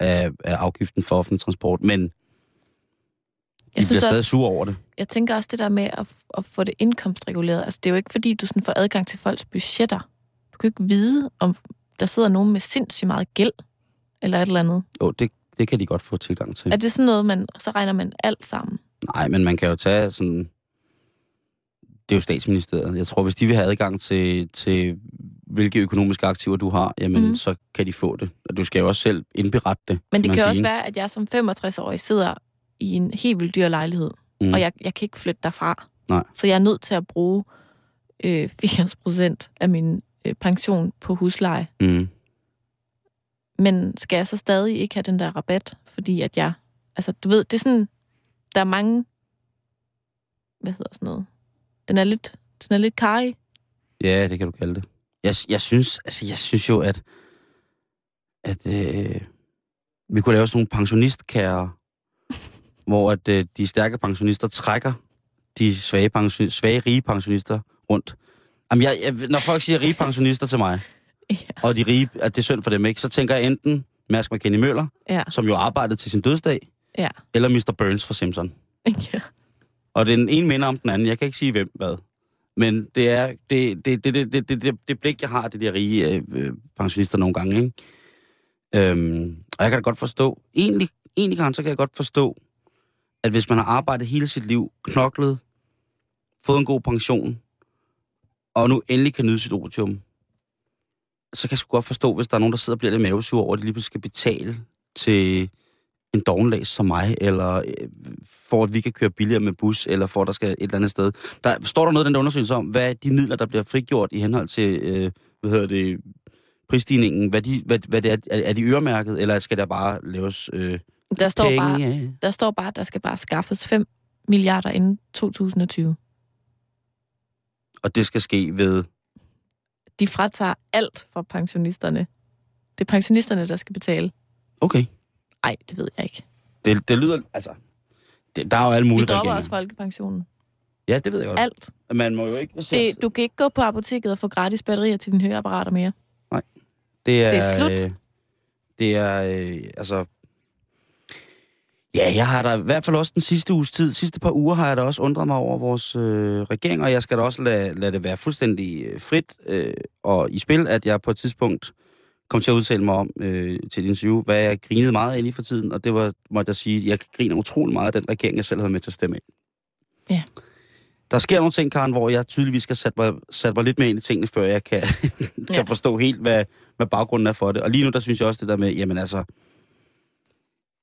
S2: af, af afgiften for offentlig transport, men jeg de bliver stadig også, sure over det.
S3: Jeg tænker også det der med at, at få det indkomstreguleret. Altså, det er jo ikke, fordi du sådan får adgang til folks budgetter. Du kan ikke vide, om der sidder nogen med sindssygt meget gæld, eller et eller andet.
S2: Jo, det, det kan de godt få tilgang til.
S3: Er det sådan noget, man, så regner man alt sammen?
S2: Nej, men man kan jo tage sådan... Det er jo statsministeriet. Jeg tror, hvis de vil have adgang til, til hvilke økonomiske aktiver du har, jamen mm. så kan de få det. Og du skal jo også selv indberette det.
S3: Men det kan, kan også være, at jeg som 65-årig sidder i en helt vildt dyr lejlighed, mm. og jeg, jeg kan ikke flytte derfra.
S2: Nej.
S3: Så jeg er nødt til at bruge øh, 80 procent af min øh, pension på husleje. Mm. Men skal jeg så stadig ikke have den der rabat, fordi at jeg... Altså, du ved, det er sådan... Der er mange... Hvad hedder sådan noget? Den er lidt, den er lidt kaj.
S2: Ja, det kan du kalde det. Jeg, jeg synes, altså, jeg synes jo, at, at øh, vi kunne lave sådan nogle pensionistkære hvor at øh, de stærke pensionister trækker de svage, pension, svage rige pensionister rundt. Jamen, jeg, jeg, når folk siger rige pensionister til mig, ja. og de rige, at det er synd for dem, ikke, så tænker jeg enten Mads McKinney Møller, ja. som jo arbejdede til sin dødsdag,
S3: ja.
S2: eller Mr. Burns fra Simpson.
S3: Ja.
S2: Og den ene minder om den anden. Jeg kan ikke sige, hvem hvad. Men det er det, det, det, det, det, det, det, blik, jeg har af de der rige øh, øh, pensionister nogle gange. Ikke? Øhm, og jeg kan da godt forstå, egentlig, egentlig kan, så kan jeg godt forstå, at hvis man har arbejdet hele sit liv, knoklet, fået en god pension, og nu endelig kan nyde sit otium, så kan jeg sgu godt forstå, hvis der er nogen, der sidder og bliver lidt mavesur over, at de lige pludselig skal betale til en dogenlæs som mig, eller øh, for at vi kan køre billigere med bus, eller for at der skal et eller andet sted. Der, står der noget i den der undersøgelse om, hvad de midler, der bliver frigjort i henhold til, øh, hvad hedder det, prisstigningen, hvad, de, hvad, hvad det er, er de øremærket, eller skal der bare laves øh,
S3: der står, penge, bare, der står bare, at der skal bare skaffes 5 milliarder inden 2020.
S2: Og det skal ske ved?
S3: De fratager alt fra pensionisterne. Det er pensionisterne, der skal betale.
S2: Okay.
S3: Nej, det ved jeg ikke.
S2: Det, det lyder, altså, det, der er jo alle mulige
S3: Vi dropper også folkepensionen.
S2: Ja, det ved jeg godt.
S3: Alt.
S2: Man må jo ikke...
S3: Det, du kan ikke gå på apoteket og få gratis batterier til dine høreapparater mere.
S2: Nej. Det er,
S3: det er slut. Øh,
S2: det er, øh, altså, Ja, jeg har da i hvert fald også den sidste uges tid, sidste par uger har jeg da også undret mig over vores øh, regering, og jeg skal da også lade, lade det være fuldstændig øh, frit øh, og i spil, at jeg på et tidspunkt kom til at udtale mig om øh, til din interview, hvad jeg grinede meget af lige for tiden, og det var, måtte jeg sige, jeg griner utrolig meget af den regering, jeg selv havde med til at stemme ind.
S3: Ja.
S2: Der sker nogle ting, Karen, hvor jeg tydeligvis skal sætte mig, sætte mig lidt mere ind i tingene, før jeg kan, kan ja. forstå helt, hvad, hvad baggrunden er for det. Og lige nu, der synes jeg også det der med, jamen altså,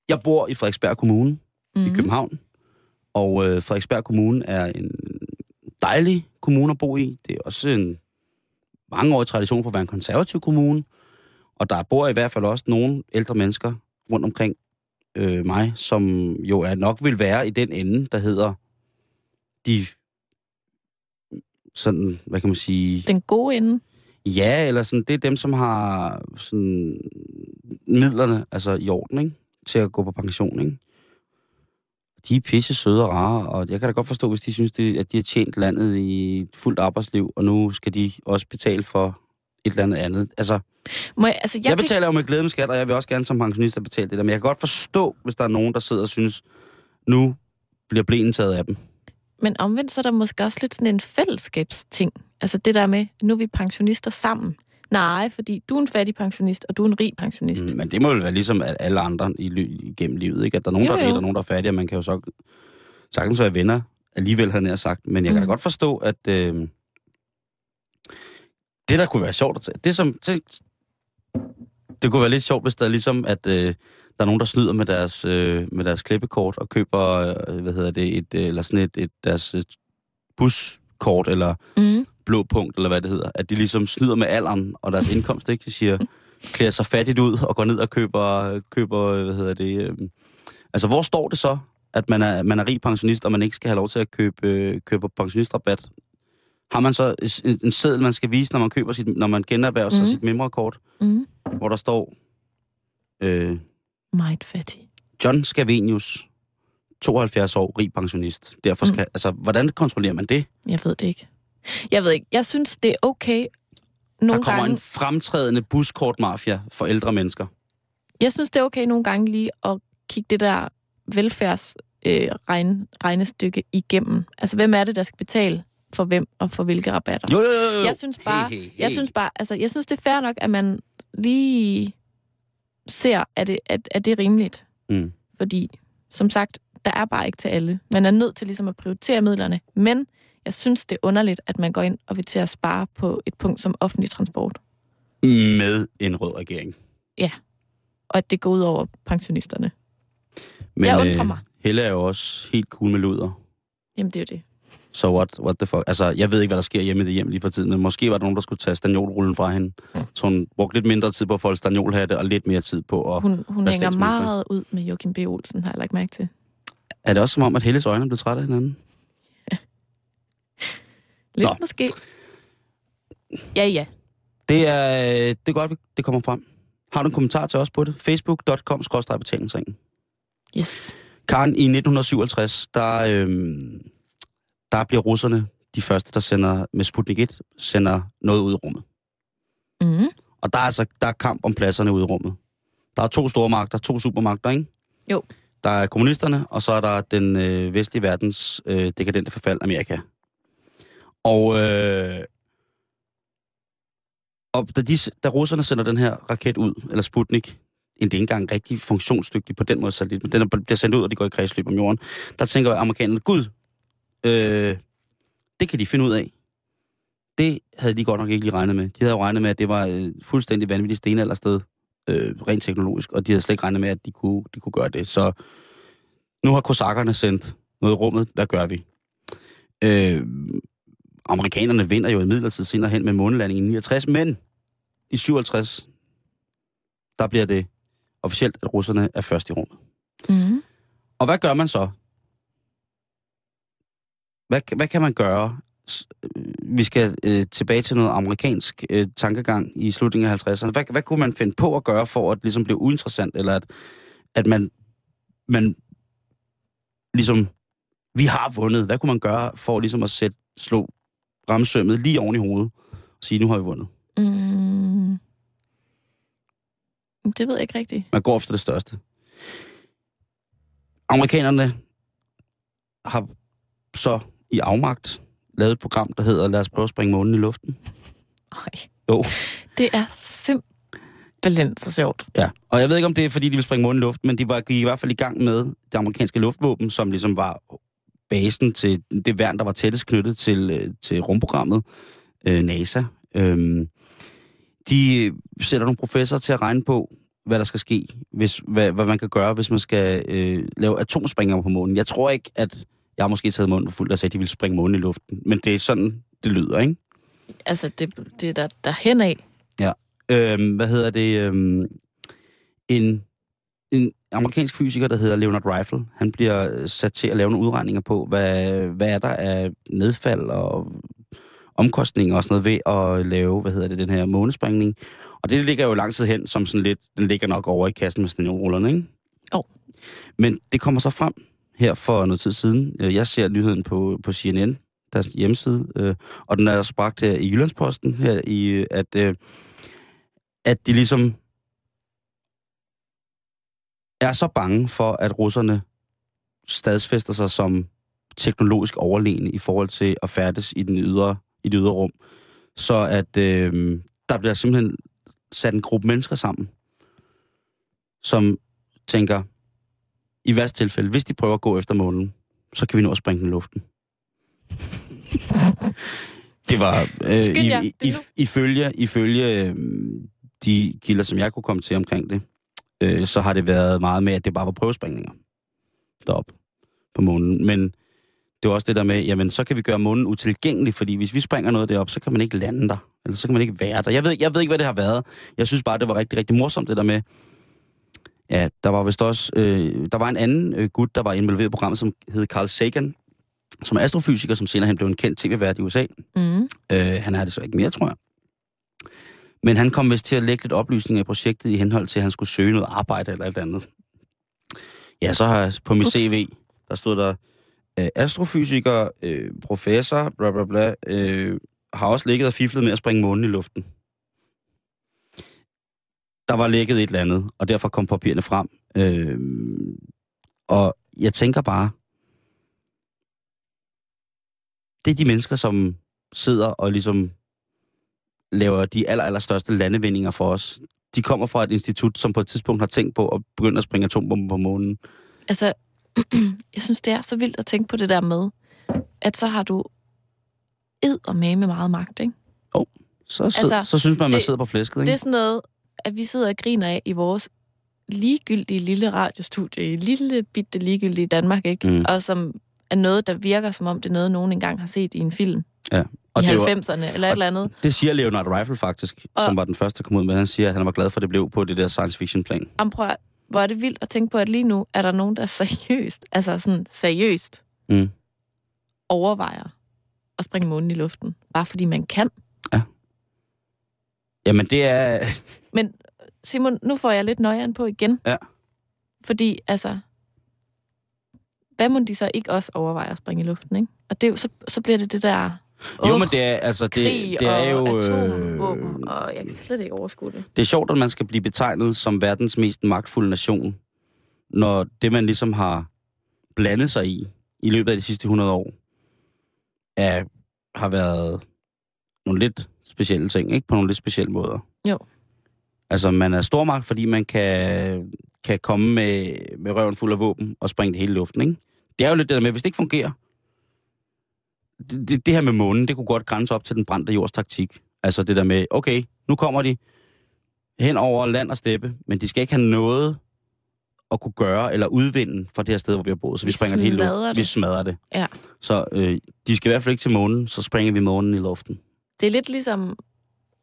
S2: jeg bor i Frederiksberg Kommune mm-hmm. i mhm. København, og øh, Frederiksberg Kommune er en dejlig kommune at bo i. Det er også en mangeårig tradition for at være en konservativ kommune, og der bor i hvert fald også nogle ældre mennesker rundt omkring øh, mig, som jo er nok vil være i den ende, der hedder de sådan, hvad kan man sige...
S3: Den gode ende?
S2: Ja, eller sådan, det er dem, som har sådan midlerne altså i orden, ikke? til at gå på pension, ikke? De er pisse søde og rare, og jeg kan da godt forstå, hvis de synes, det, at de har tjent landet i et fuldt arbejdsliv, og nu skal de også betale for et eller andet andet. Altså,
S3: Må jeg, altså, jeg,
S2: jeg betaler kan... jo med glæde med skat, og jeg vil også gerne som pensionist betale det der, men jeg kan godt forstå, hvis der er nogen, der sidder og synes, nu bliver blæen taget af dem.
S3: Men omvendt så er der måske også lidt sådan en fællesskabsting. Altså det der med, nu er vi pensionister sammen. Nej, fordi du er en fattig pensionist, og du er en rig pensionist.
S2: Mm, men det må jo være ligesom alle andre i, gennem livet, ikke? At der er nogen, jo, der er rige, og nogen, der er fattige, og man kan jo så sagtens være venner alligevel, havde jeg sagt. Men jeg kan mm. da godt forstå, at, øh, Det, der kunne være sjovt at tage, det som... Det, det kunne være lidt sjovt, hvis der er ligesom, at øh, der er nogen, der snyder med deres, øh, med deres klippekort og køber, øh, hvad hedder det, et, øh, eller sådan et, et deres øh, buskort, eller
S3: Mm.
S2: blå punkt, eller hvad det hedder. At de ligesom snyder med alderen og deres indkomst, ikke? De siger, klæder sig fattigt ud og går ned og køber, køber hvad hedder det... Øh, altså, hvor står det så, at man er, man er rig pensionist, og man ikke skal have lov til at købe, øh, købe pensionistrabat? Har man så en, en seddel, man skal vise, når man køber sit, når man generhverver sig
S3: Mhm.
S2: sit memrekort,
S3: Mm.
S2: hvor der står øh,
S3: Meget fattig.
S2: John Scavenius, 72 år, rig pensionist. Derfor skal, mm. altså, hvordan kontrollerer man det?
S3: Jeg ved det ikke. Jeg ved ikke. Jeg synes, det er okay nogle
S2: der kommer
S3: gange.
S2: en fremtrædende buskortmafia for ældre mennesker.
S3: Jeg synes, det er okay nogle gange lige at kigge det der velfærds øh, regne, regnestykke igennem. Altså, hvem er det, der skal betale for hvem og for hvilke rabatter?
S2: Jo, jo, jo, jo.
S3: Jeg synes bare,
S2: Hey, hey, hey.
S3: jeg synes bare, altså, jeg synes, det er fair nok, at man lige ser, at det, at, at det er rimeligt.
S2: Mm.
S3: Fordi, som sagt, der er bare ikke til alle. Man er nødt til ligesom at prioritere midlerne. Men jeg synes, det er underligt, at man går ind og vil til at spare på et punkt som offentlig transport.
S2: Med en rød regering.
S3: Og at det går ud over pensionisterne.
S2: Men
S3: Jeg undrer mig.
S2: Helle er jo også helt cool med luder.
S3: Jamen, det er jo det.
S2: Så what, what the fuck? Altså, jeg ved ikke, hvad der sker hjemme i det hjem lige for tiden, men måske var der nogen, der skulle tage stagnolrullen fra hende. Så hun brugte lidt mindre tid på at folde stagnolhatte, og lidt mere tid på at...
S3: Hun, hun hænger meget ud med Joachim B. Olsen, har jeg lagt mærke til.
S2: Er det også som om, at Helles øjne blevet trætte af hinanden?
S3: Lidt
S2: Nå.
S3: måske. Ja, ja.
S2: Det er, øh, det er godt, det kommer frem. Har du en kommentar til os på det? facebook.com betalingsringen.
S3: Yes.
S2: Karen, i 1957, der, øhm, der bliver russerne de første, der sender med Sputnik 1, sender noget ud i rummet.
S3: Mm.
S2: Og der er altså der er kamp om pladserne ude i rummet. Der er to store magter, to supermagter, ikke?
S3: Jo.
S2: Der er kommunisterne, og så er der den øh, vestlige verdens øh, dekadente forfald, Amerika. Og, øh, og da, de, da russerne sender den her raket ud, eller Sputnik, en det er ikke engang rigtig funktionsdygtig på den måde satellit, men den er- bliver sendt ud, og de går i kredsløb om jorden, der tænker amerikanerne, gud, øh, det kan de finde ud af. Det havde de godt nok ikke lige regnet med. De havde jo regnet med, at det var øh, fuldstændig vanvittigt stenaldersted, øh, rent teknologisk, og de havde slet ikke regnet med, at de kunne, de kunne gøre det. Så nu har kosakkerne sendt noget i rummet. Hvad gør vi? Øh, amerikanerne vinder jo i midlertid senere hen med månelandingen i 69, men i 57, der bliver det officielt, at russerne er først i rummet.
S3: Mm.
S2: Og hvad gør man så? Hvad, hvad kan man gøre? Øh, Vi skal øh, tilbage til noget amerikansk øh, tankegang i slutningen af 50'erne. Hvad, hvad kunne man finde på at gøre for at ligesom blive uinteressant, eller at, at man, man ligesom, vi har vundet. Hvad kunne man gøre for ligesom at sætte, slå ramsømmet lige oven i hovedet og sige, nu har vi vundet?
S3: Mm. Det ved jeg ikke rigtigt.
S2: Man går efter det største. Amerikanerne har så i afmagt lavet et program, der hedder Lad os prøve at springe månen i luften.
S3: Ej.
S2: Jo.
S3: Det er simpelthen så sjovt.
S2: Ja, og jeg ved ikke, om det er, fordi de vil springe månen i luften, men de var gik i hvert fald i gang med det amerikanske luftvåben, som ligesom var basen til det værn, der var tættest knyttet til, øh, til rumprogrammet, øh, NASA. Øhm, de sætter nogle professorer til at regne på, hvad der skal ske, hvis, hvad, hvad man kan gøre, hvis man skal øh, lave atomspringere på månen. Jeg tror ikke, at jeg har måske taget munden for fuldt og sagde, at de vil springe månen i luften, men det er sådan, det lyder, ikke?
S3: Altså, det, det er der, der hen af.
S2: øhm, hvad hedder det, øhm, en, en amerikansk fysiker, der hedder Leonard Rifle, han bliver øh, sat til at lave nogle udregninger på, hvad, hvad er der af nedfald og omkostninger og sådan noget ved at lave, hvad hedder det, den her månespringning. Og det ligger jo lang tid hen, som sådan lidt, den ligger nok over i kassen med stenrullerne, ikke?
S3: Jo.
S2: Men det kommer så frem her for noget tid siden. Øh, jeg ser nyheden på, på CNN, deres hjemmeside, øh, og den er også bragt her i Jyllandsposten, her i, øh, at, øh, at de ligesom er så bange for, at russerne stadsfester sig som teknologisk overlegne i forhold til at færdes i, den ydre, i det ydre rum. Så at øh, der bliver simpelthen sat en gruppe mennesker sammen, som tænker, i værste tilfælde, hvis de prøver at gå efter månen, så kan vi nå at springe den i luften. Det var øh,
S3: Skynd jer,
S2: i, i, ifølge, ifølge øh, de kilder, som jeg kunne komme til omkring det, øh, så har det været meget med, at det bare var prøvesprængninger derop på månen. Men det var også det der med, jamen så kan vi gøre månen utilgængelig, fordi hvis vi springer noget derop, så kan man ikke lande der. Eller så kan man ikke være der. Jeg ved, jeg ved ikke, hvad det har været. Jeg synes bare, det var rigtig, rigtig morsomt, det der med, ja, der var vist også, øh, der var en anden øh, gut, der var involveret i programmet, som hed Carl Sagan, som er astrofysiker, som senere hen blev en kendt tv-vært i USA.
S3: Mm.
S2: Øh, han er det så ikke mere, tror jeg. Men han kom vist til at lægge lidt oplysninger i projektet i henhold til, at han skulle søge noget arbejde eller et eller andet. Ja, så har jeg på mit
S3: Ups.
S2: CV, der stod der øh, astrofysiker, øh, professor, bla bla bla, øh, har også ligget og fiflet med at springe månen i luften. Der var lækket et eller andet, og derfor kom papirerne frem. Øh, og jeg tænker bare, det er de mennesker, som sidder og ligesom laver de aller, aller største landevindinger for os. De kommer fra et institut, som på et tidspunkt har tænkt på at begynde at springe atombomber på månen.
S3: Altså, jeg synes, det er så vildt at tænke på det der med, at så har du ed og med meget magt, ikke?
S2: Så, altså, så synes man, man
S3: det-
S2: sidder på flæsket,
S3: Det
S2: ikke?
S3: er sådan noget, at vi sidder og griner af i vores ligegyldige lille radiostudie, i lille bitte ligegyldige Danmark, ikke?
S2: Mm.
S3: Og som er noget, der virker som om, det er noget, nogen engang har set i en film
S2: Og
S3: i
S2: det, var,
S3: 90'erne, eller et eller andet.
S2: det siger Leonard Rifle faktisk,
S3: Og-
S2: som var den første, der kom ud med. Han siger, at han var glad for, at det blev på det der science fiction plan.
S3: Jamen, prøv at, hvor er det vildt at tænke på, at lige nu er der nogen, der seriøst, altså sådan seriøst,
S2: Mm.
S3: overvejer at springe månen i luften. Bare fordi man kan.
S2: Jamen det er...
S3: Men Simon, nu får jeg lidt nøjeren på igen.
S2: Ja.
S3: Fordi, altså, hvad må de så ikke også overveje at springe i luften, ikke? Og det jo, så, så bliver det det der...
S2: Jo,
S3: åh,
S2: men det er, altså, det,
S3: krig
S2: det er jo...
S3: og
S2: øh,
S3: atomvåben, og jeg kan slet ikke overskue det.
S2: Det er sjovt, at man skal blive betegnet som verdens mest magtfulde nation, når det, man ligesom har blandet sig i, i løbet af de sidste 100 år, er, har været nogle lidt specielle ting, ikke? På nogle lidt specielle måder.
S3: Jo.
S2: Altså, man er stormagt, fordi man kan, kan komme med, med røven fuld af våben og springe det hele i luften, ikke? Det er jo lidt det der med, hvis det ikke fungerer, det, det, det her med månen, det kunne godt grænse op til den brændte jords taktik. Altså det der med, okay, nu kommer de hen over land og steppe, men de skal ikke have noget at kunne gøre eller udvinde fra det her sted, hvor vi har boet. Så vi,
S3: Vi
S2: springer det hele luften.
S3: det.
S2: Vi smadrer det.
S3: Ja.
S2: Så øh, de skal i hvert fald ikke til månen, så springer vi månen i luften.
S3: Det er lidt ligesom,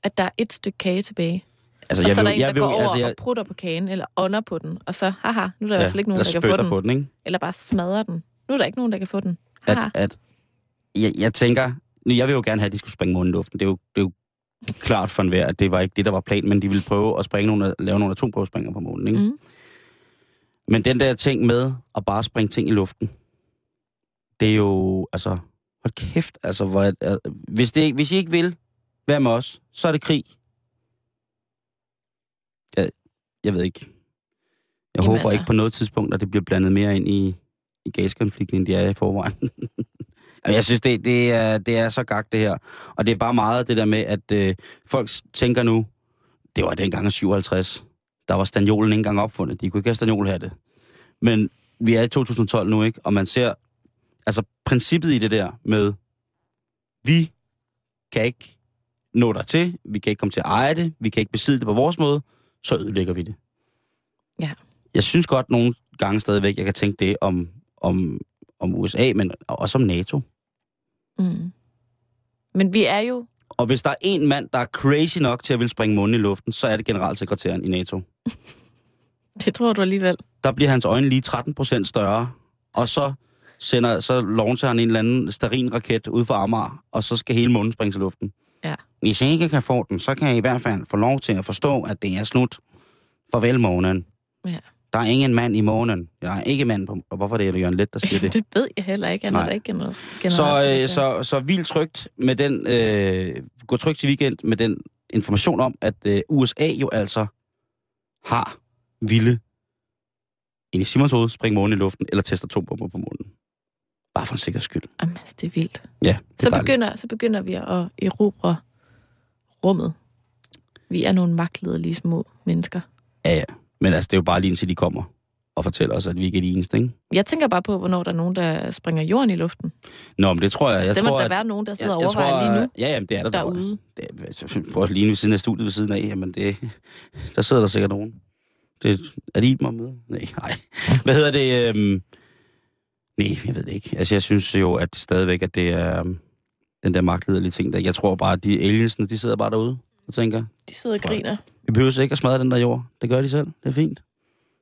S3: at der er et stykke kage tilbage.
S2: Altså,
S3: og så er der
S2: vil-
S3: en, der
S2: vil-
S3: går over
S2: altså,
S3: og prutter på kagen, eller ånder på den, og så, haha, nu er der i hvert fald ikke nogen, der kan få den.
S2: på den, ikke?
S3: Eller bare smadrer den. Nu er der ikke nogen, der kan få den.
S2: At,
S3: Haha.
S2: at, jeg, jeg tænker, nu, jeg vil jo gerne have, at de skulle springe månen i luften. Det er jo, det er jo klart for enhver, at det var ikke det, der var planen, men de ville prøve at springe nogle, lave nogle atomprøvespringer på månen, ikke?
S3: Mm.
S2: Men den der ting med at bare springe ting i luften, det er jo, altså, hold kæft, altså, hvor, er- hvis, det, hvis I ikke vil være med os, så er det krig. Jeg, jeg ved ikke. Jeg
S3: Jamen
S2: håber
S3: altså-
S2: ikke på noget tidspunkt, at det bliver blandet mere ind i, i gaskonflikten, end de er i forvejen. Jeg synes, det, det, er, det er så gagt, det her. Og det er bare meget det der med, at øh, folk tænker nu, det var dengang i 57, der var staniolen ikke engang opfundet. De kunne ikke have stanjolhatte. Men vi er i 2012 nu, ikke? Og man ser, altså princippet i det der med, vi kan ikke nå der til, vi kan ikke komme til at eje det, vi kan ikke besidde det på vores måde, så ødelægger vi det.
S3: Ja.
S2: Jeg synes godt nogle gange stadigvæk, jeg kan tænke det om, om, om USA, men også om NATO.
S3: Mm. Men vi er jo...
S2: Og hvis der er en mand, der er crazy nok til at vil springe månen i luften, så er det generalsekretæren i NATO.
S3: Det tror du alligevel.
S2: Der bliver hans øjne lige 13 procent større, og så sender, så launcher han en eller anden sterin raket ud fra Amager, og så skal hele månen springe i luften.
S3: Ja.
S2: Hvis jeg ikke kan få den, så kan jeg i hvert fald få lov til at forstå, at det er slut. Farvel månen.
S3: Ja.
S2: Der er ingen mand i månen. Der er ikke mand på... Og hvorfor er det Jørgen Let, der siger det?
S3: det ved jeg heller ikke. Han er ikke gener-
S2: Så, øh, så, så vildt trygt med den, øh, gå trygt til weekend med den information om, at øh, USA jo altså har ville ind i Simons hoved, springe månen i luften, eller teste atombomber på månen. Bare for en sikkerheds skyld.
S3: Jamen, altså, det er vildt.
S2: Ja, det er
S3: Så
S2: dejligt.
S3: begynder, så begynder vi at erobre rummet. Vi er nogle magtledelige små mennesker.
S2: Ja, ja. Men altså, det er jo bare lige indtil de kommer. og fortæller os, at vi ikke er de eneste, ikke?
S3: Jeg tænker bare på, hvornår der er nogen, der springer jorden i luften.
S2: Nå, men det tror jeg... jeg
S3: det må der
S2: at,
S3: være nogen, der sidder og
S2: jeg,
S3: overvejer
S2: tror,
S3: lige nu.
S2: Ja, jamen, det er der
S3: derude.
S2: Det er, prøv lige ved siden af studiet ved siden af, jamen det, der sidder der sikkert nogen. Det, er det Iben at møde? Nej, nej. Hvad hedder det? Øhm, nej, jeg ved det ikke. Altså, jeg synes jo, at stadigvæk, at det er øhm, den der magtliderlige ting, der. Jeg tror bare, at de aliensene, de sidder bare derude og tænker,
S3: De sidder og griner.
S2: vi behøver ikke at smadre den der jord. Det gør de selv. Det er fint.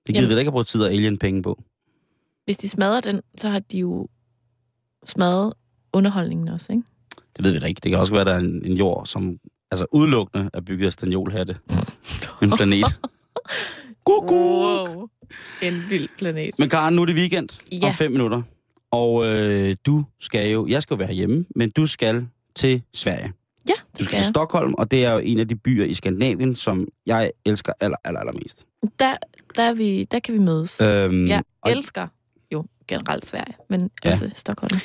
S2: Det gider
S3: Jamen.
S2: vi da ikke at bruge tid og alien penge på.
S3: Hvis de smadrer den, så har de jo smadret underholdningen også, ikke?
S2: Det ved vi da ikke. Det kan også være, at der er en, en jord, som altså udelukkende er bygget af stanjolhatte. en planet. Guk, guk.
S3: Wow. En vild planet.
S2: Men Karen, nu er det weekend
S3: Ja.
S2: om fem minutter. Og øh, du skal jo, jeg skal jo være hjemme, men du skal til Sverige.
S3: Ja,
S2: Du
S3: det
S2: skal
S3: skal
S2: til. Stockholm, og det er jo en af de byer i Skandinavien, som jeg elsker aller, aller, allermest.
S3: Der, der, er vi, der kan vi mødes.
S2: Øhm,
S3: Jeg elsker jo generelt Sverige, men
S2: Ja.
S3: også Stockholm.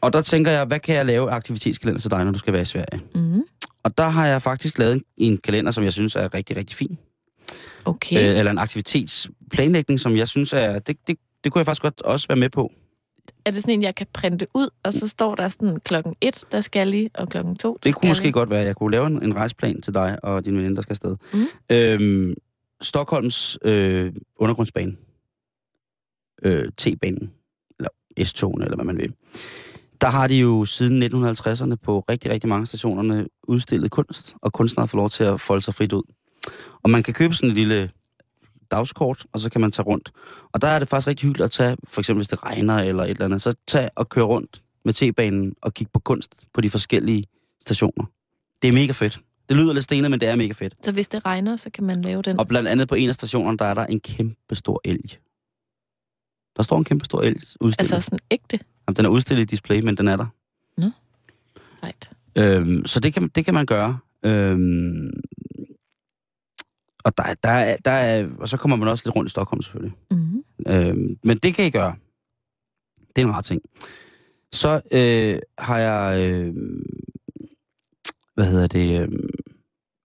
S2: og der tænker jeg, hvad kan jeg lave aktivitetskalender til dig, når du skal være i Sverige?
S3: Mm.
S2: Og der har jeg faktisk lavet en, en kalender, som jeg synes er rigtig, rigtig fin.
S3: Okay.
S2: Øh, eller en aktivitetsplanlægning, som jeg synes er... Det, det, det kunne jeg faktisk godt også være med på.
S3: Er det sådan en, jeg kan printe ud, og så står der sådan klokken et, der skal lige, og klokken to, der
S2: Det kunne måske
S3: lige.
S2: godt være, jeg kunne lave en, en rejsplan til dig og din veninde, der skal afsted.
S3: Mhm.
S2: Øhm, Stockholms øh, undergrundsbane. Øh, T-banen. Eller S-togen, eller hvad man vil. Der har de jo siden 1950'erne på rigtig, rigtig mange stationerne udstillet kunst, og kunstnere får lov til at folde sig frit ud. Og man kan købe sådan et lille dagskort, og så kan man tage rundt. Og der er det faktisk rigtig hyggeligt at tage, for eksempel hvis det regner eller et eller andet, så tag og køre rundt med T-banen og kigge på kunst på de forskellige stationer. Det er mega fedt. Det lyder lidt stenet, men det er mega fedt.
S3: Så hvis det regner, så kan man lave den.
S2: Og blandt andet på en af stationerne, der er der en kæmpe stor elg. Der står en kæmpe stor elg udstillet.
S3: Altså sådan ægte.
S2: Jamen, den er udstillet i display, men den er der.
S3: Sejt.
S2: Øhm, så det kan, det kan man gøre. Øhm, og, der, der, er, der er, og så kommer man også lidt rundt i Stockholm selvfølgelig.
S3: Mm.
S2: Øhm, men det kan I gøre. Det er en rar ting. Så øh, har jeg... Øh, hvad hedder det? Øh,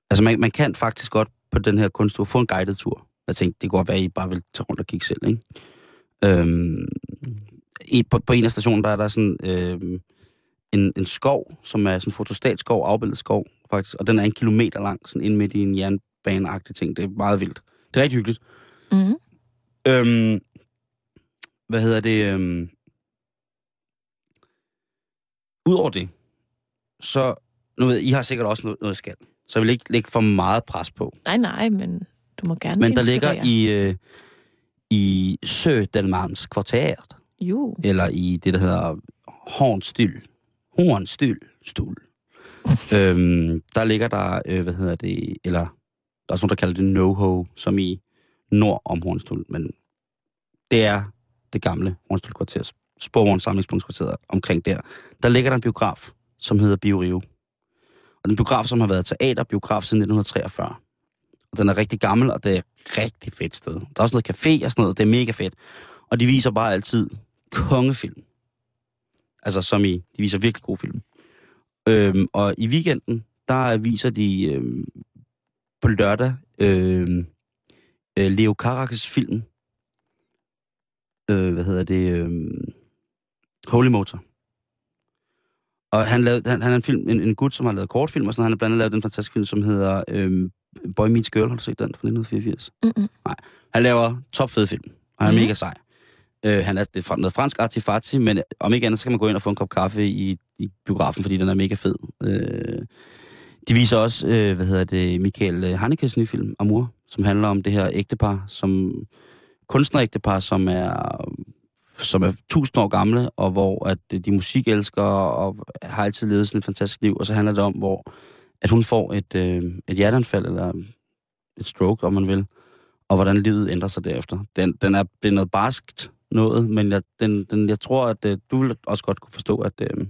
S2: altså, man, man kan faktisk godt på den her kunsttur få en guided tur. Jeg tænkte, det kunne godt være, at I bare vil tage rundt og kigge selv, ikke? Øhm, i, på, på en af stationerne, der er der sådan øh, en, en skov, som er sådan en fotostatskov, afbildet skov, faktisk. Og den er en kilometer lang, sådan ind midt i en jernbaneagtig ting. Det er meget vildt. Det er rigtig hyggeligt.
S3: Mm.
S2: Øhm, hvad hedder det? Øhm, Udover det, så, nu ved I har sikkert også noget, noget skal, så jeg vil ikke lægge for meget pres på.
S3: Nej, nej, men du må gerne
S2: Men der
S3: inspirere.
S2: ligger i, øh, i Södermalms kvarteret,
S3: Jo.
S2: eller i det, der hedder Hornstyl. Hornstyl. Stul. øhm, der ligger der, øh, hvad hedder det, eller der er også nogen, der kalder det NoHo, som i nord om Hornstyl, men det er det gamle Hornstolkvarter, Sporvogns samlingspunktskvarteret omkring der. Der ligger der en biograf, som hedder BioRio. Og den biograf, som har været teaterbiograf siden 1943. Og den er rigtig gammel, og det er et rigtig fedt sted. Der er også noget café og sådan noget, det er mega fedt. Og de viser bare altid kongefilm. Altså som i, de viser virkelig gode film. Øhm, og i weekenden, der viser de øhm, på lørdag øhm, øh, Leo Carax film. Øh, hvad hedder det? Øhm, Holy Motor. Og han, lavede, han, han er en, film, en, en gut, som har lavet kortfilm, og sådan, han har blandt andet lavet den fantastiske film, som hedder øhm, Boy Meets Girl. Har du set den fra 1984?
S3: Mm-mm.
S2: Han laver topfede film, og han er
S3: Mhm.
S2: mega sej. Øh, han er det er fra noget fransk artifati, men om ikke andet, så kan man gå ind og få en kop kaffe i, i biografen, fordi den er mega fed. Øh, de viser også, øh, hvad hedder det, Michael øh, Hanekes nye film, Amour, som handler om det her ægtepar, som kunstnerægtepar, som er som er tusind år gamle, og hvor at øh, de musikelsker og har altid levet sådan et fantastisk liv. Og så handler det om, hvor at hun får et, øh, et hjerteanfald, eller et stroke, om man vil, og hvordan livet ændrer sig derefter. Den, den er blevet noget barskt noget, men jeg, den, den, jeg tror, at øh, du vil også godt kunne forstå, at, øh,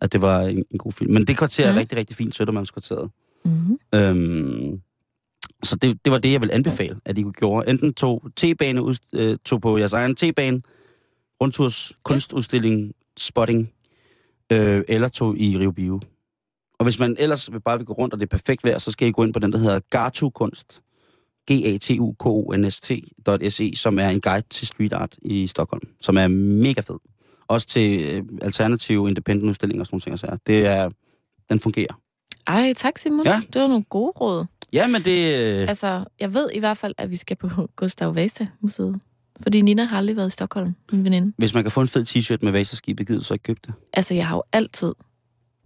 S2: at det var en, en god film. Men det kvarter er
S3: Mhm.
S2: rigtig, rigtig fint, Søndermandskvarteret.
S3: Mm-hmm.
S2: Øhm, så det, det var det, jeg vil anbefale, at I kunne gjorde. Enten tog T-bane, ud, øh, tog på jeres egen T-bane, rundturs, kunstudstilling, spotting, øh, eller tog i Rio Bio. Og hvis man ellers vil bare vil gå rundt, og det er perfekt vejr, så skal I gå ind på den, der hedder Gartu Kunst. gatukonst.se, som er en guide til street art i Stockholm, som er mega fed. Også til øh, alternative independent udstillinger og sådan nogle ting. Det er, den fungerer.
S3: Ej, tak Simon.
S2: Ja.
S3: Det var nogle gode råd.
S2: Ja, men det... Øh,
S3: Altså, jeg ved i hvert fald, at vi skal på Gustav Vasa-museet. Fordi Nina har aldrig været i Stockholm, min veninde.
S2: hvis man kan få en fed t-shirt med vaserskibet, gider så ikke købe det?
S3: Altså, jeg har jo altid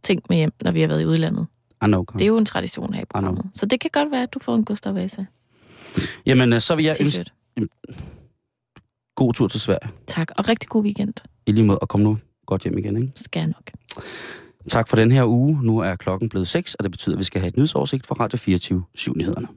S3: tænkt med hjem, når vi har været i udlandet.
S2: I know.
S3: Det er jo en tradition her i programmet. Så det kan godt være, at du får en Gustav Vasa
S2: Jamen, øh, så vil jeg
S3: t-shirt.
S2: god tur til Sverige.
S3: Tak, og rigtig god weekend.
S2: I lige måde, og kom nu godt hjem igen, ikke?
S3: Skal jeg nok.
S2: Tak for den her uge. Nu er klokken blevet 6, og det betyder, at vi skal have et nyhedsoversigt fra Radio 24 7 nyhederne.